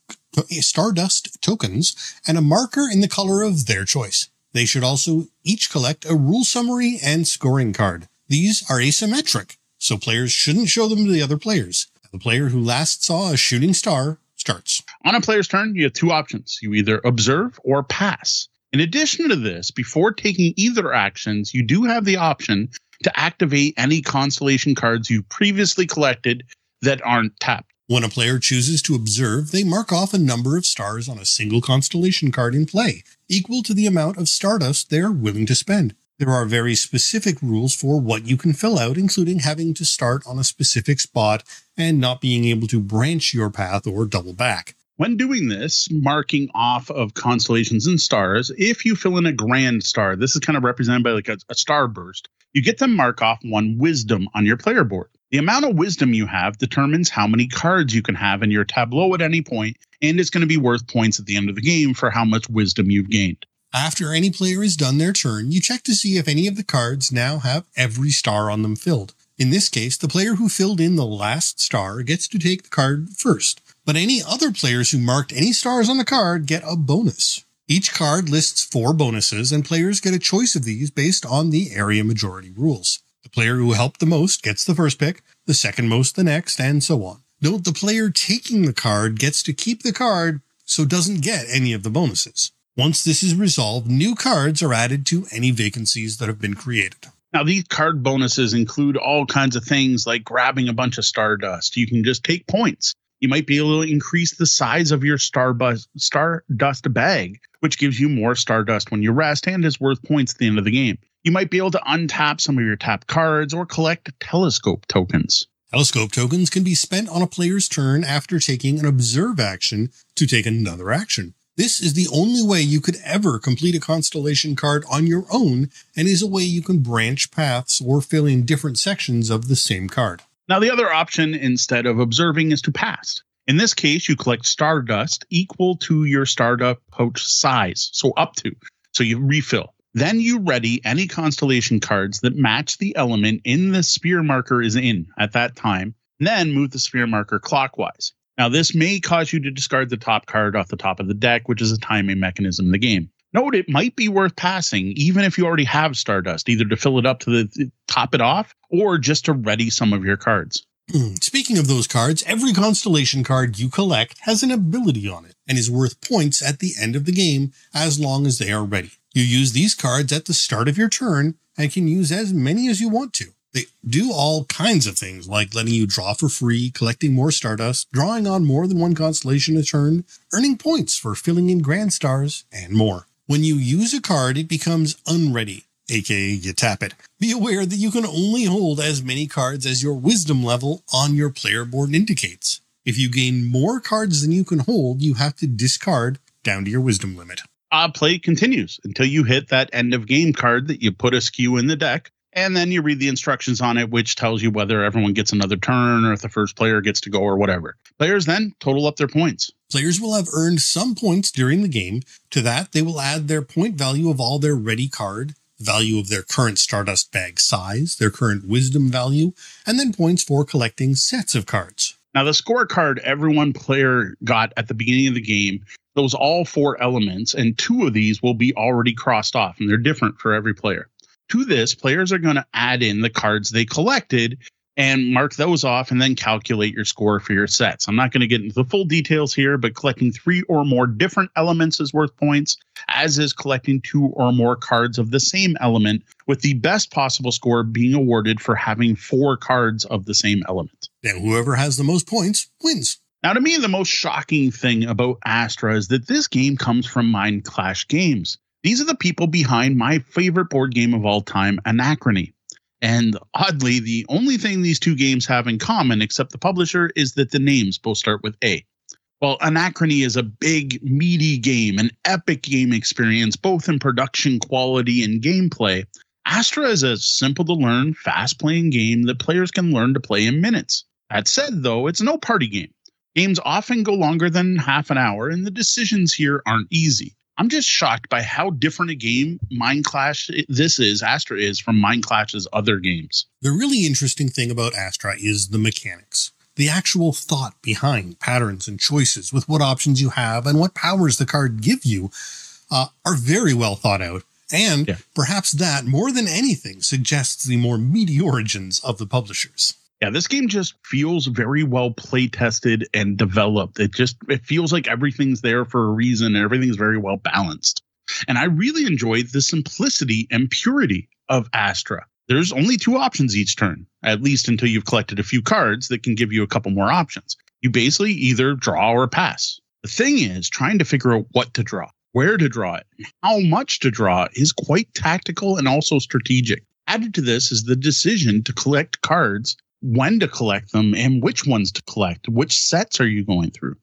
Stardust tokens, and a marker in the color of their choice. They should also each collect a rule summary and scoring card. These are asymmetric, so players shouldn't show them to the other players. The player who last saw a shooting star starts. On a player's turn, you have two options. You either observe or pass. In addition to this, before taking either actions, you do have the option to activate any constellation cards you previously collected that aren't tapped. When a player chooses to observe, they mark off a number of stars on a single constellation card in play, equal to the amount of stardust they are willing to spend. There are very specific rules for what you can fill out, including having to start on a specific spot and not being able to branch your path or double back. When doing this, marking off of constellations and stars, if you fill in a grand star, this is kind of represented by like a, a starburst, you get to mark off one wisdom on your player board. The amount of wisdom you have determines how many cards you can have in your tableau at any point, and it's going to be worth points at the end of the game for how much wisdom you've gained. After any player has done their turn, you check to see if any of the cards now have every star on them filled. In this case, the player who filled in the last star gets to take the card first, but any other players who marked any stars on the card get a bonus. Each card lists four bonuses, and players get a choice of these based on the area majority rules. The player who helped the most gets the first pick, the second most the next, and so on. Note the player taking the card gets to keep the card, so doesn't get any of the bonuses. Once this is resolved, new cards are added to any vacancies that have been created. Now, these card bonuses include all kinds of things like grabbing a bunch of stardust. You can just take points. You might be able to increase the size of your starbust, stardust bag, which gives you more stardust when you rest and is worth points at the end of the game. You might be able to untap some of your tapped cards or collect telescope tokens. Telescope tokens can be spent on a player's turn after taking an observe action to take another action. This is the only way you could ever complete a constellation card on your own and is a way you can branch paths or fill in different sections of the same card. Now, the other option instead of observing is to pass. In this case, you collect stardust equal to your stardust pouch size, so up to. So you refill. Then you ready any constellation cards that match the element in the sphere marker is in at that time. Then move the sphere marker clockwise. Now, this may cause you to discard the top card off the top of the deck, which is a timing mechanism in the game. Note it might be worth passing, even if you already have Stardust, either to fill it up to the top it off or just to ready some of your cards. Hmm, speaking of those cards, every constellation card you collect has an ability on it and is worth points at the end of the game as long as they are ready. You use these cards at the start of your turn and can use as many as you want to. They do all kinds of things like letting you draw for free, collecting more Stardust, drawing on more than one constellation a turn, earning points for filling in Grand Stars, and more. When you use a card, it becomes unready, aka you tap it. Be aware that you can only hold as many cards as your wisdom level on your player board indicates. If you gain more cards than you can hold, you have to discard down to your wisdom limit. Uh, play continues until you hit that end of game card that you put askew in the deck and then you read the instructions on it, which tells you whether everyone gets another turn or if the first player gets to go or whatever. Players then total up their points. Players will have earned some points during the game. To that, they will add their point value of all their ready card, value of their current Stardust bag size, their current wisdom value, and then points for collecting sets of cards. Now, the scorecard every one player got at the beginning of the game, those all four elements, and two of these will be already crossed off, and they're different for every player. To this, players are going to add in the cards they collected and mark those off and then calculate your score for your sets. I'm not going to get into the full details here, but collecting three or more different elements is worth points, as is collecting two or more cards of the same element, with the best possible score being awarded for having four cards of the same element. And whoever has the most points wins. Now, to me, the most shocking thing about Astra is that this game comes from Mindclash Games. These are the people behind my favorite board game of all time, Anachrony. And oddly, the only thing these two games have in common, except the publisher, is that the names both start with A. Well, Anachrony is a big, meaty game, an epic game experience, both in production quality and gameplay. Astra is a simple to learn, fast playing game that players can learn to play in minutes. That said, though, it's no party game. Games often go longer than half an hour, and the decisions here aren't easy. I'm just shocked by how different a game Mindclash this is, Astra is, from Mind Clash's other games. The really interesting thing about Astra is the mechanics. The actual thought behind patterns and choices with what options you have and what powers the card give you uh, are very well thought out. And yeah. perhaps that, more than anything, suggests the more meaty origins of the publishers. Yeah, this game just feels very well play tested and developed. It just it feels like everything's there for a reason and everything's very well balanced. And I really enjoyed the simplicity and purity of Astra. There's only two options each turn, at least until you've collected a few cards that can give you a couple more options. You basically either draw or pass. The thing is, trying to figure out what to draw, where to draw it, how much to draw is quite tactical and also strategic. Added to this is the decision to collect cards when to collect them and which ones to collect. Which sets are you going through?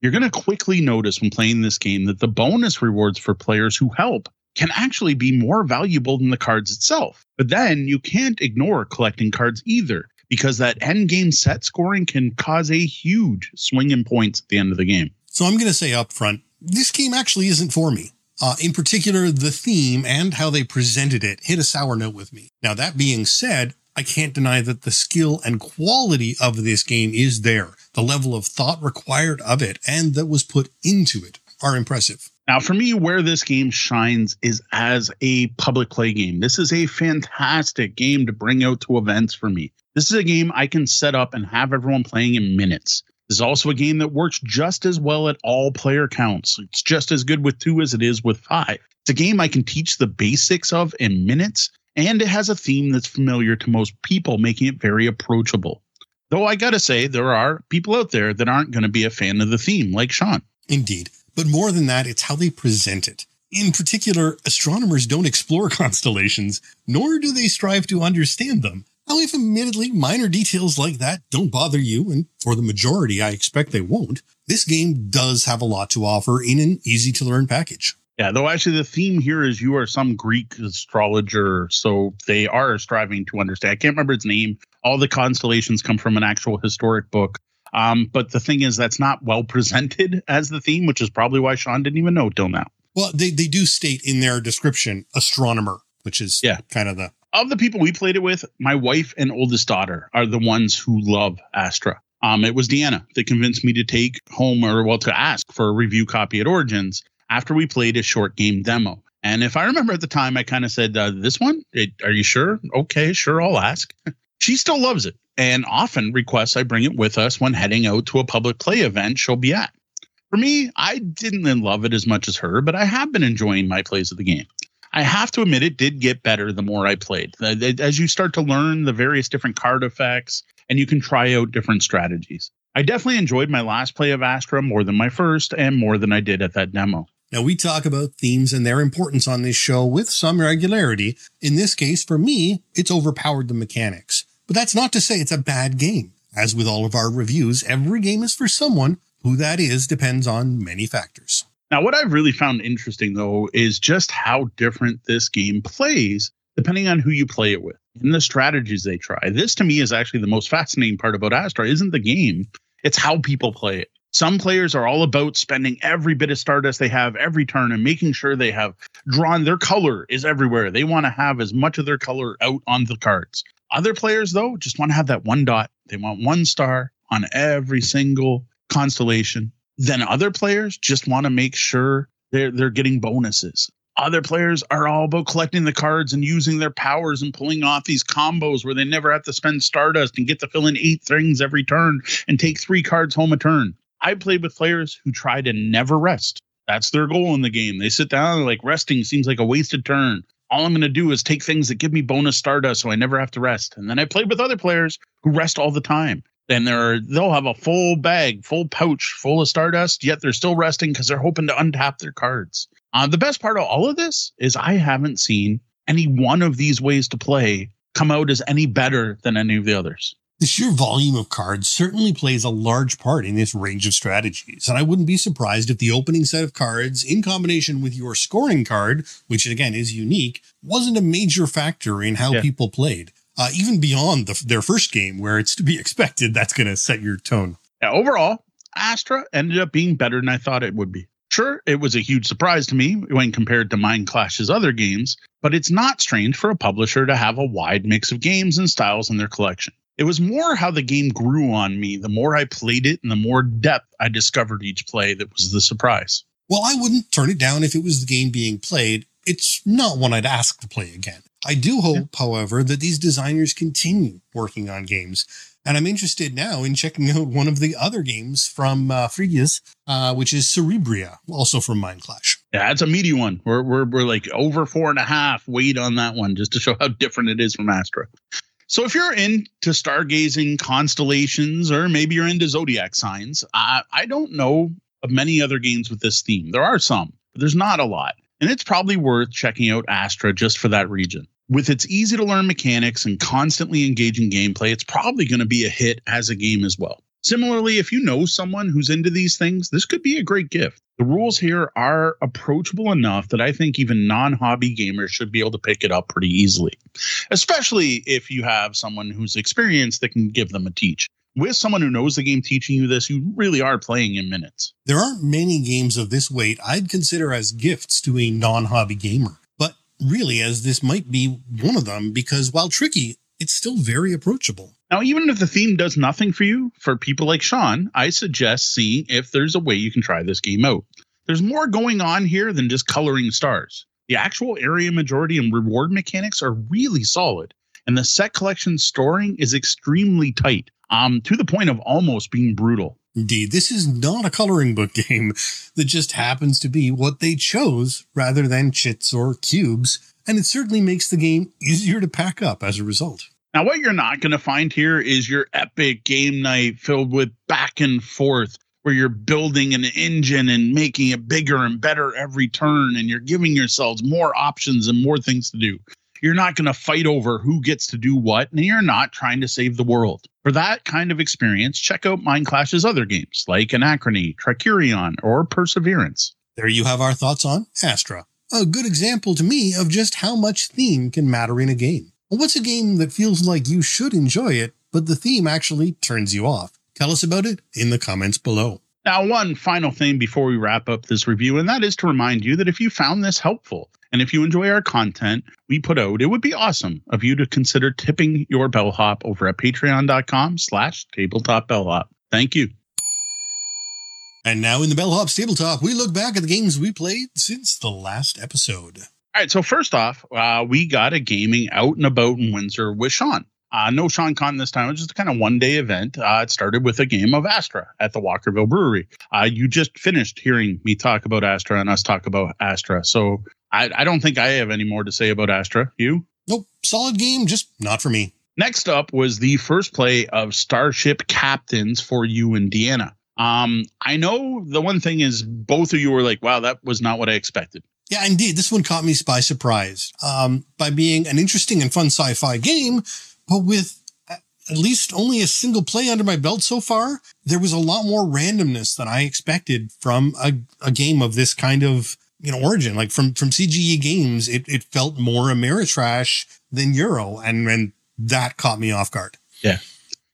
You're going to quickly notice when playing this game that the bonus rewards for players who help can actually be more valuable than the cards itself. But then you can't ignore collecting cards either, because that end game set scoring can cause a huge swing in points at the end of the game. So I'm going to say up front, this game actually isn't for me. Uh, in particular, the theme and how they presented it hit a sour note with me. Now, that being said, I can't deny that the skill and quality of this game is there. The level of thought required of it and that was put into it are impressive. Now, for me, where this game shines is as a public play game. This is a fantastic game to bring out to events for me. This is a game I can set up and have everyone playing in minutes. This is also a game that works just as well at all player counts. It's just as good with two as it is with five. It's a game I can teach the basics of in minutes and it has a theme that's familiar to most people, making it very approachable. Though I gotta say, there are people out there that aren't to be a fan of the theme, like Sean. Indeed. But more than that, it's how they present it. In particular, astronomers don't explore constellations, nor do they strive to understand them. Now, if admittedly minor details like that don't bother you, and for the majority I expect they won't, this game does have a lot to offer in an easy to learn package. Yeah, though actually the theme here is you are some Greek astrologer, so they are striving to understand. I can't remember its name. All the constellations come from an actual historic book. Um, but the thing is, that's not well presented as the theme, which is probably why Sean didn't even know till now. Well, they, they do state in their description astronomer, which is yeah. kind of the. Of the people we played it with, my wife and oldest daughter are the ones who love Astra. Um, it was Deanna that convinced me to take home or well to ask for a review copy at Origins after we played a short game demo. And if I remember at the time, I kind of said, uh, "This one, it, are you sure? Okay, sure, I'll ask." she still loves it and often requests I bring it with us when heading out to a public play event she'll be at. For me, I didn't love it as much as her, but I have been enjoying my plays of the game. I have to admit, it did get better the more I played. As you start to learn the various different card effects, and you can try out different strategies. I definitely enjoyed my last play of Astra more than my first, and more than I did at that demo. Now, we talk about themes and their importance on this show with some regularity. In this case, for me, it's overpowered the mechanics. But that's not to say it's a bad game. As with all of our reviews, every game is for someone. Who that is depends on many factors. Now, what I've really found interesting, though, is just how different this game plays depending on who you play it with and the strategies they try. This, to me, is actually the most fascinating part about Astra. Isn't the game? It's how people play it. Some players are all about spending every bit of Stardust they have every turn and making sure they have drawn their color is everywhere. They want to have as much of their color out on the cards. Other players, though, just want to have that one dot. They want one star on every single constellation. Then other players just want to make sure they're they're getting bonuses. Other players are all about collecting the cards and using their powers and pulling off these combos where they never have to spend stardust and get to fill in eight things every turn and take three cards home a turn. I played with players who try to never rest. That's their goal in the game. They sit down and like resting seems like a wasted turn. All I'm going to do is take things that give me bonus stardust so I never have to rest. And then I played with other players who rest all the time. And they're they'll have a full bag, full pouch full of stardust, yet they're still resting because they're hoping to untap their cards. Uh, the best part of all of this is I haven't seen any one of these ways to play come out as any better than any of the others. The sheer volume of cards certainly plays a large part in this range of strategies, and I wouldn't be surprised if the opening set of cards, in combination with your scoring card, which again is unique, wasn't a major factor in how yeah. people played. Uh, even beyond the, their first game, where it's to be expected, that's going to set your tone. Yeah, overall, Astra ended up being better than I thought it would be. Sure, it was a huge surprise to me when compared to Mindclash's other games, but it's not strange for a publisher to have a wide mix of games and styles in their collection. It was more how the game grew on me. The more I played it and the more depth I discovered each play that was the surprise. Well, I wouldn't turn it down if it was the game being played. It's not one I'd ask to play again. I do hope, however, that these designers continue working on games. And I'm interested now in checking out one of the other games from uh, Frigius, uh, which is Cerebria, also from Mindclash. Yeah, it's a meaty one. We're, we're, we're like over four and a half weight on that one just to show how different it is from Astra. So if you're into stargazing constellations, or maybe you're into zodiac signs, uh, I don't know of many other games with this theme. There are some, but there's not a lot. And it's probably worth checking out Astra just for that region. With its easy to learn mechanics and constantly engaging gameplay, it's probably going to be a hit as a game as well. Similarly, if you know someone who's into these things, this could be a great gift. The rules here are approachable enough that I think even non hobby gamers should be able to pick it up pretty easily, especially if you have someone who's experienced that can give them a teach. With someone who knows the game teaching you this, you really are playing in minutes. There aren't many games of this weight I'd consider as gifts to a non hobby gamer, but really, as this might be one of them because while tricky, it's still very approachable. Now, even if the theme does nothing for you, for people like Sean, I suggest seeing if there's a way you can try this game out. There's more going on here than just coloring stars. The actual area majority and reward mechanics are really solid, and the set collection storing is extremely tight, um, to the point of almost being brutal. Indeed, this is not a coloring book game that just happens to be what they chose rather than chits or cubes, and it certainly makes the game easier to pack up as a result. Now, what you're not going to find here is your epic game night filled with back and forth where you're building an engine and making it bigger and better every turn, and you're giving yourselves more options and more things to do. You're not going to fight over who gets to do what, and you're not trying to save the world. For that kind of experience, check out Mindclash's other games like Anachrony, Trickerion, or Perseverance. There you have our thoughts on Astra. A good example to me of just how much theme can matter in a game. What's a game that feels like you should enjoy it, but the theme actually turns you off? Tell us about it in the comments below. Now, one final thing before we wrap up this review, and that is to remind you that if you found this helpful and if you enjoy our content we put out, it would be awesome of you to consider tipping your bellhop over at patreon.com slash tabletop bellhop. Thank you. And now in the Bellhop Tabletop, we look back at the games we played since the last episode. All right. So first off, uh, we got a gaming out and about in Windsor with Sean. Uh, no Sean Con this time. It was just a kind of one day event. Uh, it started with a game of Astra at the Walkerville Brewery. Uh, you just finished hearing me talk about Astra and us talk about Astra. So I, I don't think I have any more to say about Astra. You? Nope. Solid game, just not for me. Next up was the first play of Starship Captains for you and Deanna. Um, I know the one thing is both of you were like, wow, that was not what I expected. Yeah, indeed. This one caught me by surprise um, by being an interesting and fun sci fi game, but with at least only a single play under my belt so far, there was a lot more randomness than I expected from a, a game of this kind of you know origin. Like from from CGE games, it, it felt more Ameritrash than Euro, and and that caught me off guard. Yeah.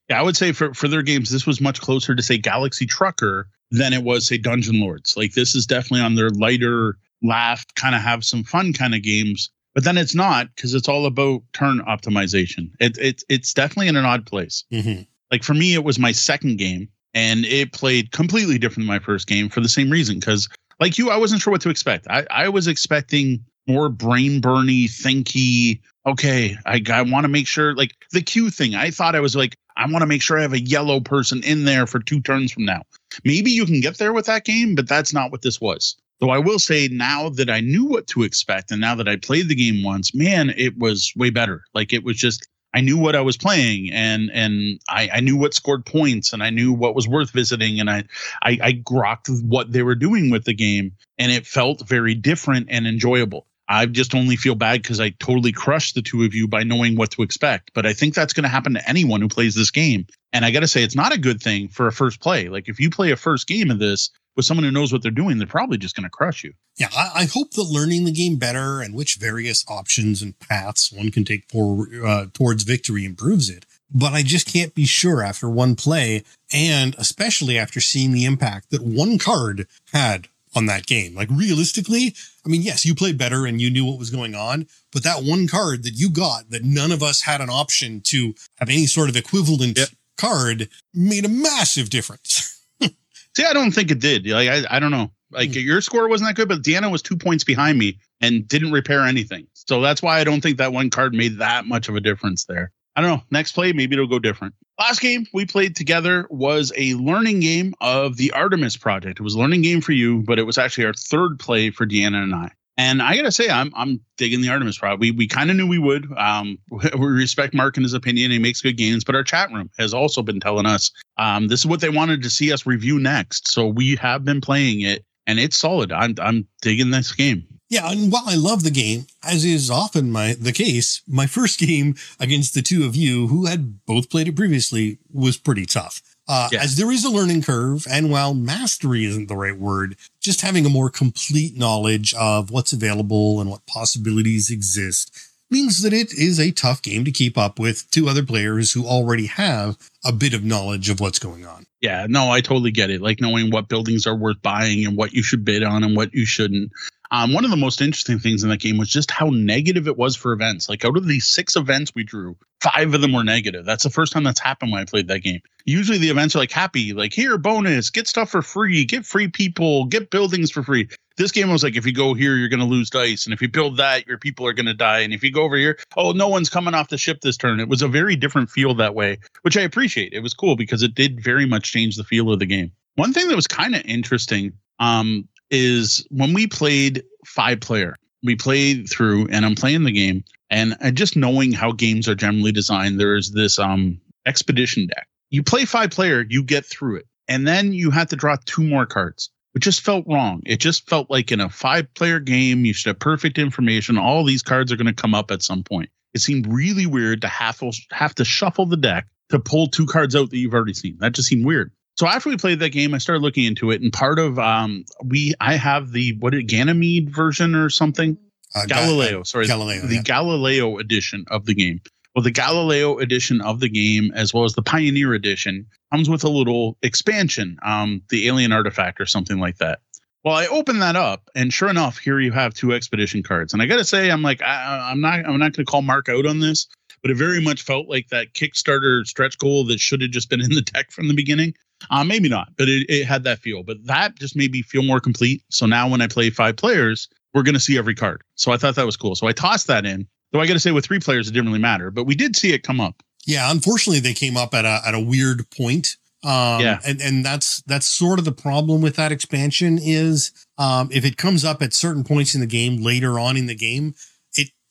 Yeah, I would say for, for their games, this was much closer to say Galaxy Trucker than it was say Dungeon Lords. Like this is definitely on their lighter, laugh, kind of have some fun kind of games. But then it's not because it's all about turn optimization. It, it it's definitely in an odd place. Mm-hmm. Like for me, it was my second game, and it played completely different than my first game for the same reason. Because like you, I wasn't sure what to expect. I, I was expecting more brain burny, thinky. Okay, I, I want to make sure like the Q thing. I thought I was like, I want to make sure I have a yellow person in there for two turns from now. Maybe you can get there with that game, but that's not what this was. Though I will say now that I knew what to expect and now that I played the game once, man, it was way better. Like it was just I knew what I was playing and and I, I knew what scored points and I knew what was worth visiting and I, I I grokked what they were doing with the game and it felt very different and enjoyable. I just only feel bad because I totally crushed the two of you by knowing what to expect. But I think that's going to happen to anyone who plays this game. And I got to say, it's not a good thing for a first play. Like if you play a first game of this with someone who knows what they're doing, they're probably just going to crush you. Yeah, I, I, hope that learning the game better and which various options and paths one can take for, uh, towards victory improves it. But I just can't be sure after one play, and especially after seeing the impact that one card had on that game. Like realistically, I mean, yes, you played better and you knew what was going on, but that one card that you got that none of us had an option to have any sort of equivalent yep. card made a massive difference. See, I don't think it did. Like, I, I don't know. Like mm. your score wasn't that good, but Deanna was two points behind me and didn't repair anything. So that's why I don't think that one card made that much of a difference there. I don't know. Next play, maybe it'll go different. Last game we played together was a learning game of the Artemis project. It was a learning game for you, but it was actually our third play for Deanna and I. And I gotta say, I'm I'm digging the Artemis project. We we kind of knew we would. Um, we respect Mark and his opinion. He makes good games, but our chat room has also been telling us um, this is what they wanted to see us review next. So we have been playing it, and it's solid. I'm I'm digging this game. Yeah, and while I love the game, as is often my the case, my first game against the two of you who had both played it previously was pretty tough. Uh, yeah. As there is a learning curve, and while mastery isn't the right word, just having a more complete knowledge of what's available and what possibilities exist means that it is a tough game to keep up with two other players who already have a bit of knowledge of what's going on. Yeah, no, I totally get it. Like knowing what buildings are worth buying and what you should bid on and what you shouldn't. Um, one of the most interesting things in that game was just how negative it was for events. Like out of these six events we drew, five of them were negative. That's the first time that's happened when I played that game. Usually the events are like happy, like here, bonus, get stuff for free, get free people, get buildings for free. This game was like, if you go here, you're going to lose dice. And if you build that, your people are going to die. And if you go over here, oh, no one's coming off the ship this turn. It was a very different feel that way, which I appreciate. It was cool because it did very much change the feel of the game. One thing that was kind of interesting um, is when we played five player, we played through and I'm playing the game and just knowing how games are generally designed, there's this um expedition deck. You play five player, you get through it. And then you have to draw two more cards. It just felt wrong. It just felt like in a five player game, you should have perfect information. All these cards are going to come up at some point. It seemed really weird to have, have to shuffle the deck to pull two cards out that you've already seen. That just seemed weird. So after we played that game, I started looking into it, and part of um, we I have the what is Ganymede version or something. Uh, Galileo, sorry, Galileo, the yeah. Galileo edition of the game. Well, the Galileo edition of the game, as well as the Pioneer edition, comes with a little expansion, um, the Alien Artifact or something like that. Well, I opened that up, and sure enough, here you have two expedition cards. And I got to say, I'm like, I, I'm not, I'm not going to call Mark out on this, but it very much felt like that Kickstarter stretch goal that should have just been in the deck from the beginning Uh, maybe not, but it, it had that feel. But that just made me feel more complete. So now when I play five players, we're going to see every card. So I thought that was cool. So I tossed that in. Though I got to say, with three players, it didn't really matter, but we did see it come up. Yeah, unfortunately, they came up at a at a weird point. Um, yeah, and and that's that's sort of the problem with that expansion is um, if it comes up at certain points in the game later on in the game,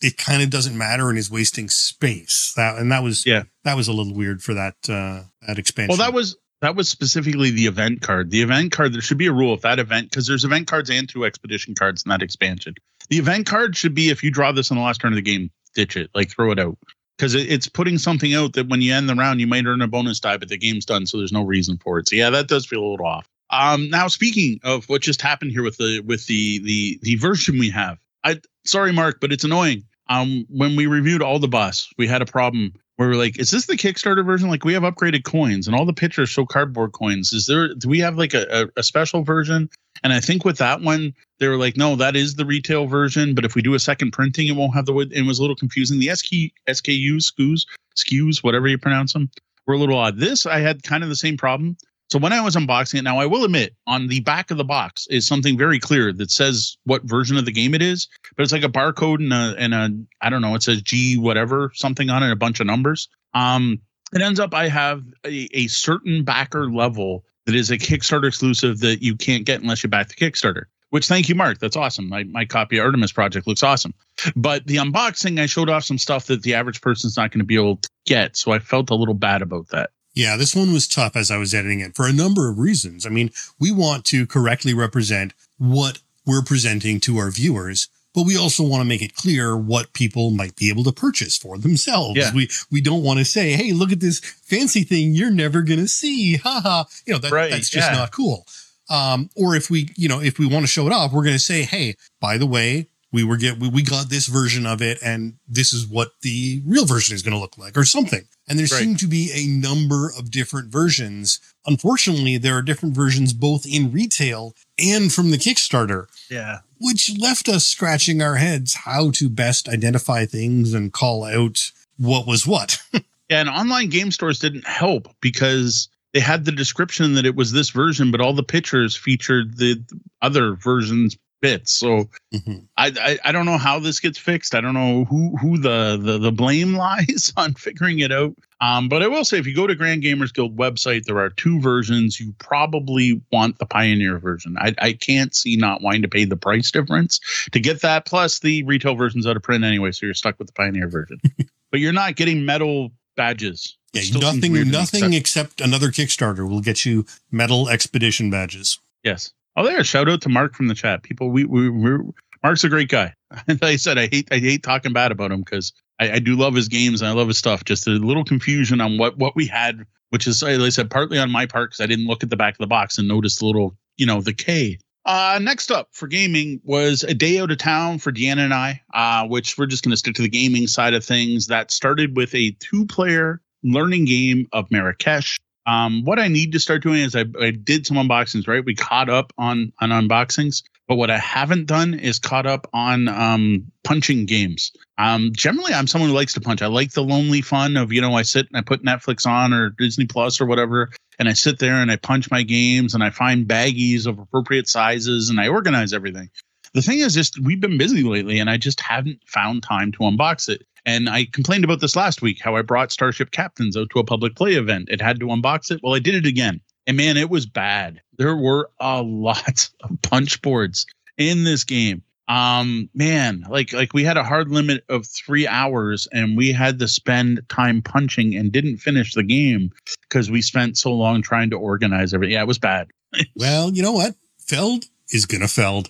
it kind of doesn't matter and is wasting space. That and that was yeah that was a little weird for that uh, that expansion. Well, that was that was specifically the event card. The event card, there should be a rule if that event, because there's event cards and two expedition cards in that expansion. The event card should be if you draw this in the last turn of the game, ditch it, like throw it out. Because it, it's putting something out that when you end the round, you might earn a bonus die, but the game's done, so there's no reason for it. So yeah, that does feel a little off. Um, now speaking of what just happened here with the with the the the version we have, I sorry Mark, but it's annoying. Um, when we reviewed all the bus, we had a problem where we're like, is this the Kickstarter version? Like we have upgraded coins and all the pictures show cardboard coins. Is there, do we have like a, a, a, special version? And I think with that one, they were like, no, that is the retail version. But if we do a second printing, it won't have the, it was a little confusing. The SK, SKUs, SKUs, SKUs, whatever you pronounce them, were a little odd. This, I had kind of the same problem. So when I was unboxing it, now I will admit on the back of the box is something very clear that says what version of the game it is, but it's like a barcode and a and a I don't know, it says G whatever something on it, a bunch of numbers. Um, it ends up I have a, a certain backer level that is a Kickstarter exclusive that you can't get unless you back the Kickstarter. Which thank you, Mark. That's awesome. My my copy of Artemis Project looks awesome. But the unboxing, I showed off some stuff that the average person's not going to be able to get. So I felt a little bad about that. Yeah, this one was tough as I was editing it for a number of reasons. I mean, we want to correctly represent what we're presenting to our viewers, but we also want to make it clear what people might be able to purchase for themselves. Yeah. We we don't want to say, "Hey, look at this fancy thing you're never going to see." Ha ha. You know, that, right. that's just yeah. not cool. Um, or if we, you know, if we want to show it off, we're going to say, "Hey, by the way, we were get we, we got this version of it and this is what the real version is going to look like or something. And there right. seem to be a number of different versions. Unfortunately there are different versions both in retail and from the kickstarter yeah. which left us scratching our heads how to best identify things and call out what was what. Yeah and online game stores didn't help because they had the description that it was this version, but all the pictures featured the other versions bits. So mm-hmm. I, I, I don't know how this gets fixed. I don't know who who the the, the blame lies on figuring it out. Um, but I will say, if you go to Grand Gamers Guild website, there are two versions. You probably want the Pioneer version. I, I can't see not wanting to pay the price difference to get that. Plus, the retail version's out of print anyway, so you're stuck with the Pioneer version. but you're not getting metal badges. Yeah, nothing, nothing except another Kickstarter will get you metal expedition badges. Yes. Oh, there! Shout out to Mark from the chat. People, we we we're, Mark's a great guy. like I said, I hate I hate talking bad about him because I, I, do love his games and I love his stuff. Just a little confusion on what what we had, which is like I said, partly on my part because I didn't look at the back of the box and notice the little you know the K. Uh, next up for gaming was a day out of town for Deanna and I, uh, which we're just going to stick to the gaming side of things. That started with a two-player learning game of Marrakesh. Um, what I need to start doing is I, I did some unboxings, right? We caught up on on unboxings, but what I haven't done is caught up on um, punching games. Um, generally, I'm someone who likes to punch. I like the lonely fun of you know I sit and I put Netflix on or Disney Plus or whatever, and I sit there and I punch my games and I find baggies of appropriate sizes and I organize everything. The thing is, just we've been busy lately, and I just haven't found time to unbox it. And I complained about this last week how I brought Starship Captains out to a public play event. It had to unbox it. Well, I did it again. And man, it was bad. There were a lot of punch boards in this game. Um, man, like like we had a hard limit of three hours and we had to spend time punching and didn't finish the game because we spent so long trying to organize everything. Yeah, it was bad. well, you know what? Feld is gonna feld.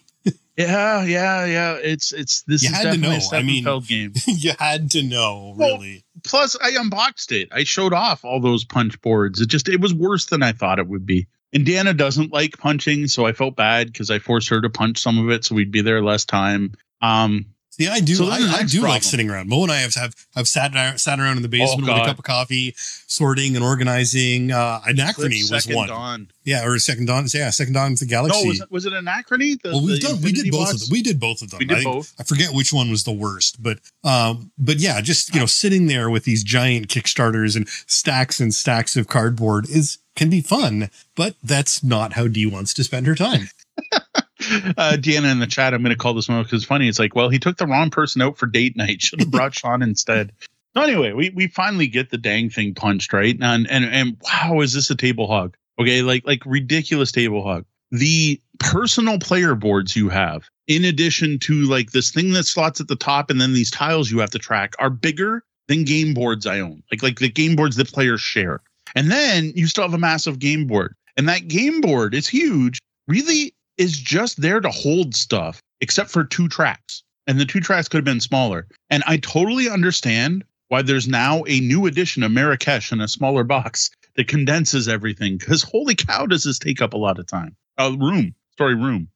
Yeah, yeah, yeah. It's it's this you is had to know. I mean, game. you had to know, really. Well, plus, I unboxed it. I showed off all those punch boards. It just it was worse than I thought it would be. Indiana doesn't like punching, so I felt bad because I forced her to punch some of it, so we'd be there less time. Um, See, I do. So I, I next do like sitting around. Moe and I have have, have sat sat around in the basement with a cup of coffee, sorting and organizing. Uh, Anachrony was Second one. Dawn. Yeah, or Second Dawn. Yeah, Second Dawn of the No, Galaxy. was it, was it Anachrony? The, well, we've the done. We did both box? of them. We did both of them. We did I, think- both. I forget which one was the worst, but um, but yeah, just you know, sitting there with these giant Kickstarters and stacks and stacks of cardboard is can be fun, but that's not how Dee wants to spend her time. Uh, Deanna in the chat, I'm going to call this one because it's funny. It's like, well, he took the wrong person out for date night. Should have brought Sean instead. So anyway, we, we finally get the dang thing punched right, and and and wow, is this a table hog? Okay, like like ridiculous table hog. The personal player boards you have, in addition to like this thing that slots at the top, and then these tiles you have to track, are bigger than game boards I own. Like like the game boards that players share. And then you still have a massive game board, and that game board is huge. Really is just there to hold stuff, except for two tracks. And the two tracks could have been smaller. And I totally understand why there's now a new edition of Marrakesh in a smaller box that condenses everything. Because holy cow, does this take up a lot of time? Uh, room, sorry, room.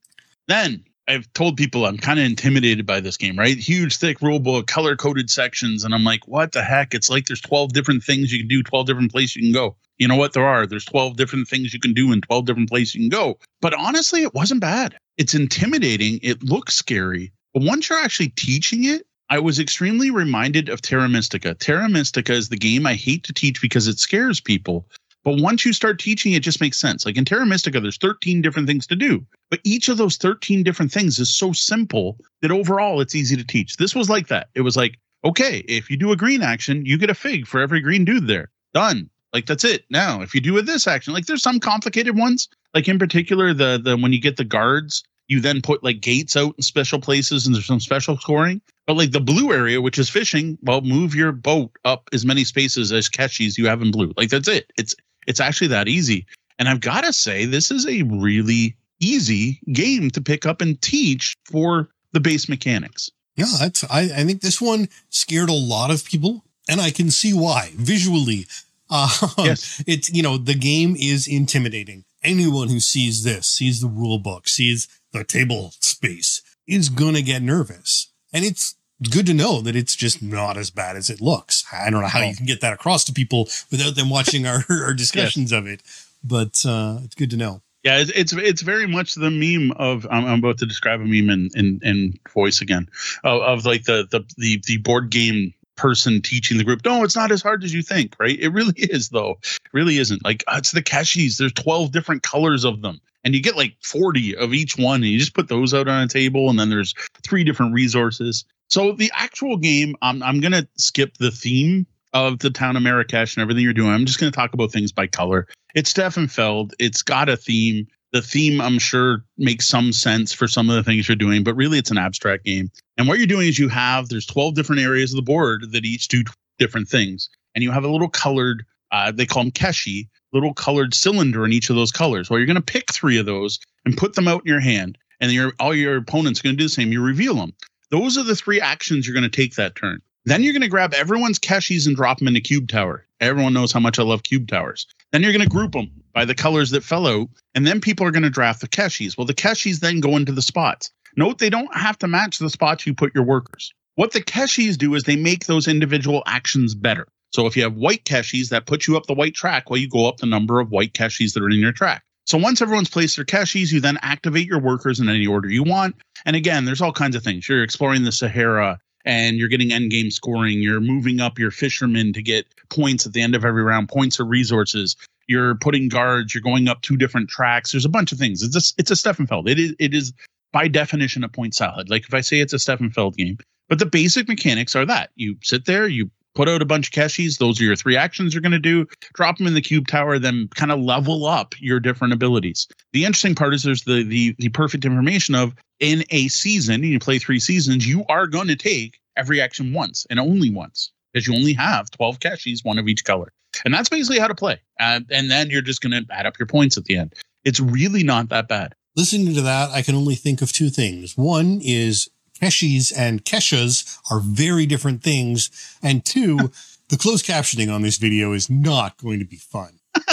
Then I've told people I'm kind of intimidated by this game, right? Huge, thick rule book, color coded sections. And I'm like, what the heck? It's like there's 12 different things you can do, 12 different places you can go. You know what? There are. There's 12 different things you can do in 12 different places you can go. But honestly, it wasn't bad. It's intimidating. It looks scary. But once you're actually teaching it, I was extremely reminded of Terra Mystica. Terra Mystica is the game I hate to teach because it scares people. But once you start teaching, it just makes sense. Like in Terra Mystica, there's 13 different things to do. But each of those 13 different things is so simple that overall it's easy to teach. This was like that. It was like, okay, if you do a green action, you get a fig for every green dude there. Done. Like that's it. Now, if you do a this action, like there's some complicated ones. Like in particular, the the when you get the guards, you then put like gates out in special places and there's some special scoring. But like the blue area, which is fishing, well, move your boat up as many spaces as keshis you have in blue. Like that's it. It's it's actually that easy. And I've got to say, this is a really easy game to pick up and teach for the base mechanics. Yeah, that's. I, I think this one scared a lot of people, and I can see why. Visually, uh, Yes. it's you know the game is intimidating. Anyone who sees this, sees the rule book, sees the table space, is gonna get nervous, and it's good to know that it's just not as bad as it looks. I don't know how you can get that across to people without them watching our, our discussions of it, but uh, it's good to know. Yeah, it's it's, it's very much the meme of I'm, I'm about to describe a meme in in, in voice again of, of like the, the the the board game person teaching the group. No, it's not as hard as you think, right? It really is though. It really isn't. Like uh, it's the keshis. There's 12 different colors of them. And you get like 40 of each one, and you just put those out on a table, and then there's three different resources. So the actual game, I'm I'm gonna skip the theme of the town of Marrakesh and everything you're doing. I'm just gonna talk about things by color. It's Stefan Feld. It's got a theme. The theme, I'm sure, makes some sense for some of the things you're doing, but really it's an abstract game. And what you're doing is you have there's 12 different areas of the board that each do different things, and you have a little colored, uh, they call them keshi, little colored cylinder in each of those colors. Well, you're going to pick three of those and put them out in your hand, and your all your opponents are going to do the same. You reveal them. Those are the three actions you're going to take that turn. Then you're going to grab everyone's keshis and drop them in a cube tower. Everyone knows how much I love cube towers. Then you're going to group them by the colors that fell out, and then people are going to draft the keshis. Well, the keshis then go into the spots. Note they don't have to match the spots you put your workers. What the keshis do is they make those individual actions better. So if you have white keshis, that puts you up the white track while you go up the number of white keshis that are in your track. So once everyone's placed their keshis, you then activate your workers in any order you want. And again, there's all kinds of things. You're exploring the Sahara and you're getting end game scoring. You're moving up your fishermen to get points at the end of every round. Points are resources. You're putting guards. You're going up two different tracks. There's a bunch of things. It's a, it's a Stefan Feld. It is it is by definition a point salad. Like if I say it's a Stefan Feld game, but the basic mechanics are that you sit there, you put out a bunch of keshis. Those are your three actions you're going to do. Drop them in the cube tower, then kind of level up your different abilities. The interesting part is there's the the the perfect information of in a season, you play three seasons, you are going to take every action once and only once because you only have 12 keshis, one of each color. And that's basically how to play. Uh, and then you're just going to add up your points at the end. It's really not that bad. Listening to that, I can only think of two things. One is Keshis and Keshas are very different things. And two, the closed captioning on this video is not going to be fun.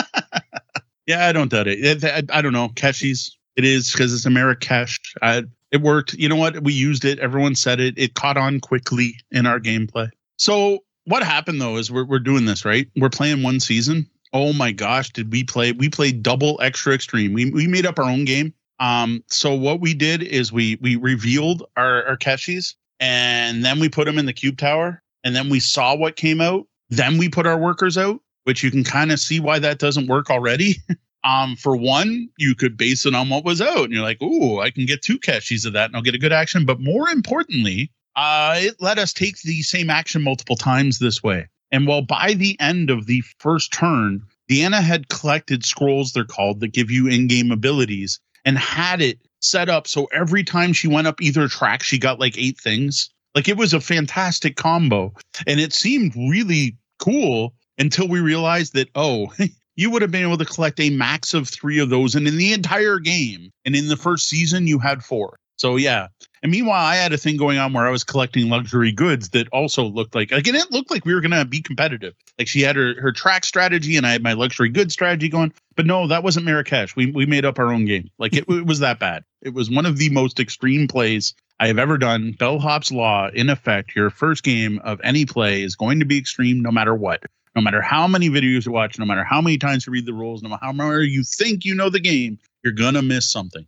Yeah, I don't doubt it. I, I don't know. Keshis, it is because it's a Marrakesh. I, It worked. You know what? We used it. Everyone said it. It caught on quickly in our gameplay. So what happened though is we're we're doing this right. We're playing one season. Oh my gosh, did we play? We played double extra extreme. We we made up our own game. Um, so what we did is we we revealed our our Keshis and then we put them in the cube tower and then we saw what came out. Then we put our workers out, which you can kind of see why that doesn't work already. um, for one, you could base it on what was out, and you're like, "Ooh, I can get two Keshis of that, and I'll get a good action." But more importantly, uh, it let us take the same action multiple times this way. And while by the end of the first turn, Deanna had collected scrolls, they're called, that give you in-game abilities, and had it set up so every time she went up either track, she got like eight things. Like it was a fantastic combo, and it seemed really cool until we realized that oh. you would have been able to collect a max of three of those and in the entire game and in the first season you had four so yeah and meanwhile, I had a thing going on where I was collecting luxury goods that also looked like again, it looked like we were gonna be competitive. Like she had her, her track strategy and I had my luxury goods strategy going. But no, that wasn't Marrakesh. We we made up our own game. Like it, it was that bad. It was one of the most extreme plays I have ever done. Bellhop's law, in effect, your first game of any play is going to be extreme no matter what. No matter how many videos you watch, no matter how many times you read the rules, no matter how much you think you know the game, you're gonna miss something.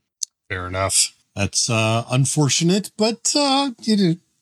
Fair enough. That's uh, unfortunate, but uh,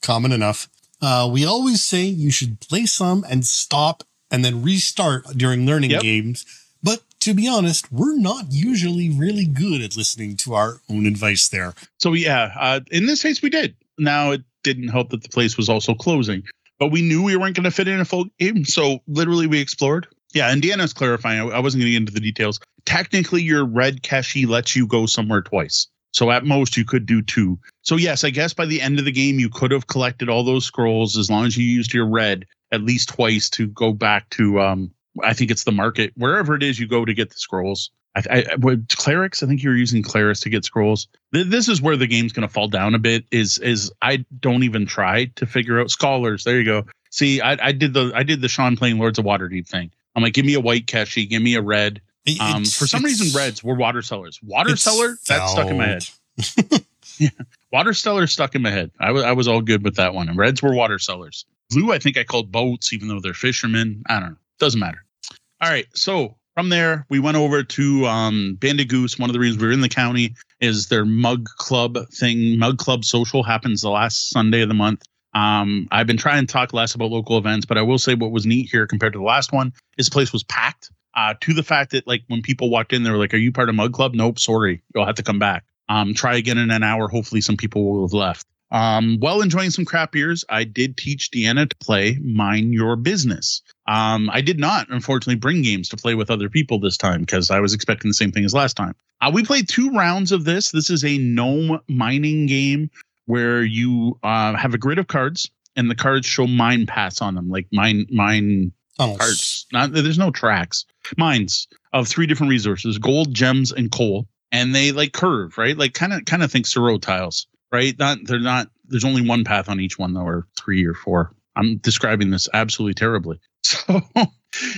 common enough. Uh, we always say you should play some and stop and then restart during learning yep. games. But to be honest, we're not usually really good at listening to our own advice there. So yeah, uh, in this case, we did. Now it didn't help that the place was also closing, but we knew we weren't going to fit in a full game. So literally, we explored. Yeah, Indiana's clarifying. I, I wasn't going to get into the details. Technically, your red Keshi lets you go somewhere twice. So at most you could do two. So yes, I guess by the end of the game you could have collected all those scrolls as long as you used your red at least twice to go back to um I think it's the market wherever it is you go to get the scrolls. I, I clerics, I think you were using clerics to get scrolls. This is where the game's going to fall down a bit. Is is I don't even try to figure out scholars. There you go. See, I, I did the I did the Sean playing Lords of Waterdeep thing. I'm like, give me a white Keshi, give me a red, um, for some reason, reds were water sellers. Water seller that stuck in my head. yeah, water cellar stuck in my head. I was I was all good with that one. And reds were water sellers. Blue, I think I called boats, even though they're fishermen. I don't know. Doesn't matter. All right, so from there we went over to um, Banded Goose. One of the reasons we are in the county is their mug club thing. Mug club social happens the last Sunday of the month. Um, I've been trying to talk less about local events, but I will say what was neat here compared to the last one is the place was packed uh, to the fact that like when people walked in, they were like, "Are you part of Mug Club?" Nope, sorry, you'll have to come back. Um, try again in an hour. Hopefully, some people will have left. Um, while enjoying some crap beers, I did teach Deanna to play Mind Your Business. Um, I did not, unfortunately, bring games to play with other people this time because I was expecting the same thing as last time. Uh, we played two rounds of this. This is a gnome mining game where you uh, have a grid of cards and the cards show mine paths on them, like mine mine Tunnels. Not there's no tracks. Mines of three different resources: gold, gems, and coal. And they like curve, right? Like kind of kind of think Tsuro tiles, right? Not they're not. There's only one path on each one though, or three or four. I'm describing this absolutely terribly. So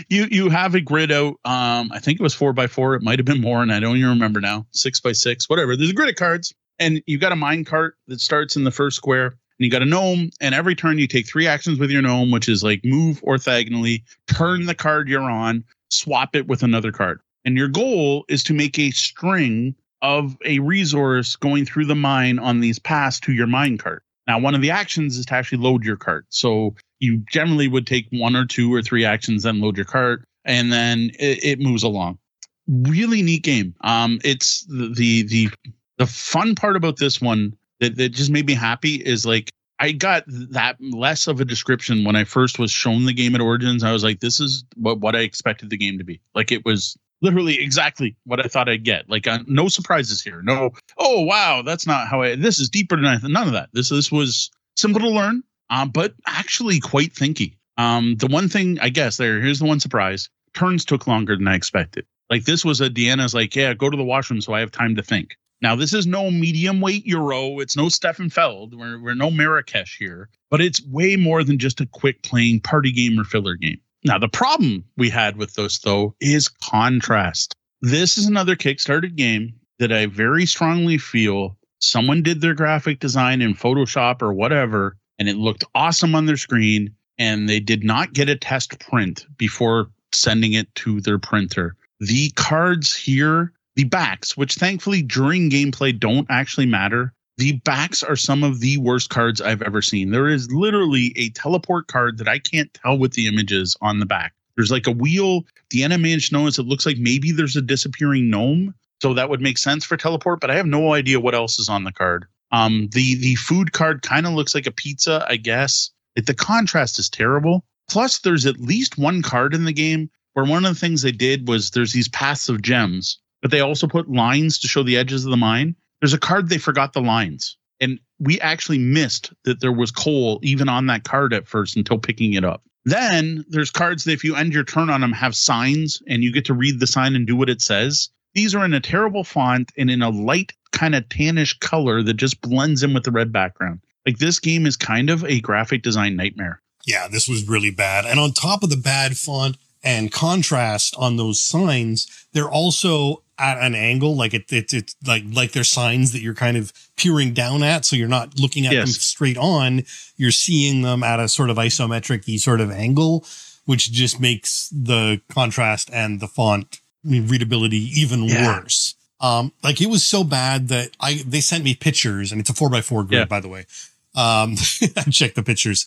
you you have a grid out. Um, I think it was four by four. It might have been more, and I don't even remember now. Six by six, whatever. There's a grid of cards, and you've got a mine cart that starts in the first square and you got a gnome, and every turn you take three actions with your gnome, which is like move orthogonally, turn the card you're on, swap it with another card. And your goal is to make a string of a resource going through the mine on these paths to your mine cart. Now, one of the actions is to actually load your cart. So you generally would take one or two or three actions, then load your cart, and then it, it moves along. Really neat game. Um, it's the, the the the fun part about this one that, that just made me happy is like I got that less of a description when I first was shown the game at Origins. I was like, this is what, what I expected the game to be. Like it was literally exactly what I thought I'd get. Like uh, no surprises here. No, oh wow, that's not how I. This is deeper than I. None of that. This this was simple to learn, um, but actually quite thinky. Um, the one thing I guess there here's the one surprise: turns took longer than I expected. Like this was a Deanna's like, yeah, go to the washroom so I have time to think. Now, this is no medium weight Euro. It's no Stefan Feld. We're, we're no Marrakesh here, but it's way more than just a quick playing party game or filler game. Now, the problem we had with those, though, is contrast. This is another Kickstarted game that I very strongly feel someone did their graphic design in Photoshop or whatever, and it looked awesome on their screen, and they did not get a test print before sending it to their printer. The cards here, the backs, which thankfully during gameplay don't actually matter, the backs are some of the worst cards I've ever seen. There is literally a teleport card that I can't tell with the images on the back. There's like a wheel. The managed notice it looks like maybe there's a disappearing gnome. So that would make sense for teleport, but I have no idea what else is on the card. Um, the the food card kind of looks like a pizza, I guess. It, the contrast is terrible. Plus, there's at least one card in the game where one of the things they did was there's these paths of gems, but they also put lines to show the edges of the mine. There's a card they forgot the lines. And we actually missed that there was coal even on that card at first until picking it up. Then there's cards that if you end your turn on them have signs and you get to read the sign and do what it says. These are in a terrible font and in a light kind of tannish color that just blends in with the red background. Like this game is kind of a graphic design nightmare. Yeah, this was really bad. And on top of the bad font and contrast on those signs, they're also at an angle, like it, it, it's like like they're signs that you're kind of peering down at, so you're not looking at yes. them straight on. You're seeing them at a sort of isometric sort of angle, which just makes the contrast and the font readability even yeah. worse. Um, like it was so bad that I they sent me pictures, and it's a four by four grid, yeah. by the way. Um, I checked the pictures.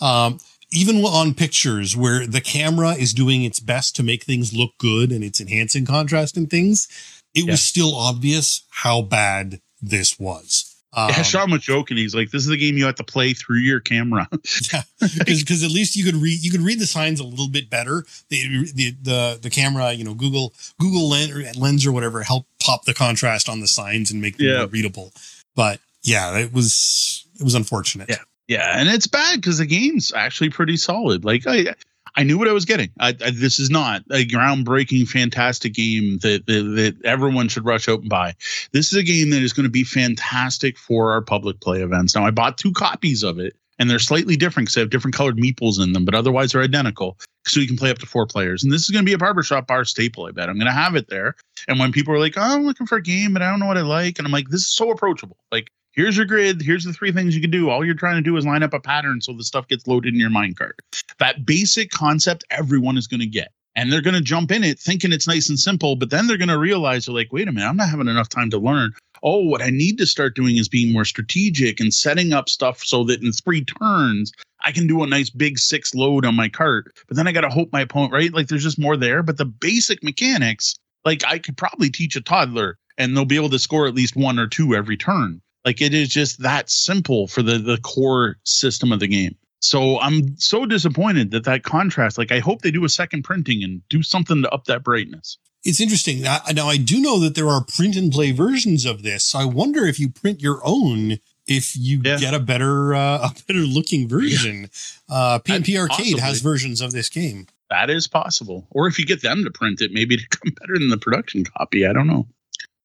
Um, even on pictures where the camera is doing its best to make things look good and it's enhancing contrast and things, it yeah. was still obvious how bad this was. Um, yeah, Sean was joking. He's like, "This is a game you have to play through your camera." yeah, because at least you could read you could read the signs a little bit better. The the the, the camera, you know, Google Google lens or, lens or whatever, help pop the contrast on the signs and make them yeah. more readable. But yeah, it was it was unfortunate. Yeah, yeah, and it's bad because the game's actually pretty solid. Like I, I knew what I was getting. I, I, this is not a groundbreaking, fantastic game that, that, that everyone should rush out and buy. This is a game that is going to be fantastic for our public play events. Now, I bought two copies of it, and they're slightly different because they have different colored meeples in them, but otherwise they're identical. So you can play up to four players. And this is going to be a barbershop bar staple. I bet I'm going to have it there. And when people are like, "Oh, I'm looking for a game, but I don't know what I like," and I'm like, "This is so approachable." Like here's your grid. Here's the three things you can do. All you're trying to do is line up a pattern so the stuff gets loaded in your minecart. That basic concept everyone is going to get. And they're going to jump in it thinking it's nice and simple, but then they're going to realize they're like, wait a minute, I'm not having enough time to learn. Oh, what I need to start doing is being more strategic and setting up stuff so that in three turns, I can do a nice big six load on my cart. But then I got to hope my opponent, right? Like there's just more there. But the basic mechanics, like I could probably teach a toddler and they'll be able to score at least one or two every turn. Like it is just that simple for the the core system of the game. So I'm so disappointed that that contrast. Like I hope they do a second printing and do something to up that brightness. It's interesting. Now, now I do know that there are print and play versions of this. So I wonder if you print your own, if you yeah. get a better uh, a better looking version. Yeah. Uh, PNP Arcade has versions of this game. That is possible. Or if you get them to print it, maybe to come better than the production copy. I don't know.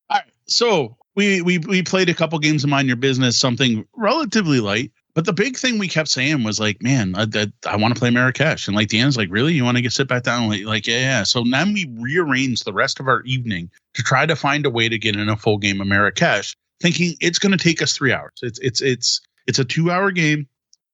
All right. So we we we played a couple games of Mind Your Business, something relatively light. But the big thing we kept saying was like, man, I, I, I want to play Marrakesh. And like Dan's like, really? You want to get sit back down? Like, like, yeah, yeah. So then we rearranged the rest of our evening to try to find a way to get in a full game of Marrakesh, thinking it's going to take us three hours. It's it's it's it's a two hour game.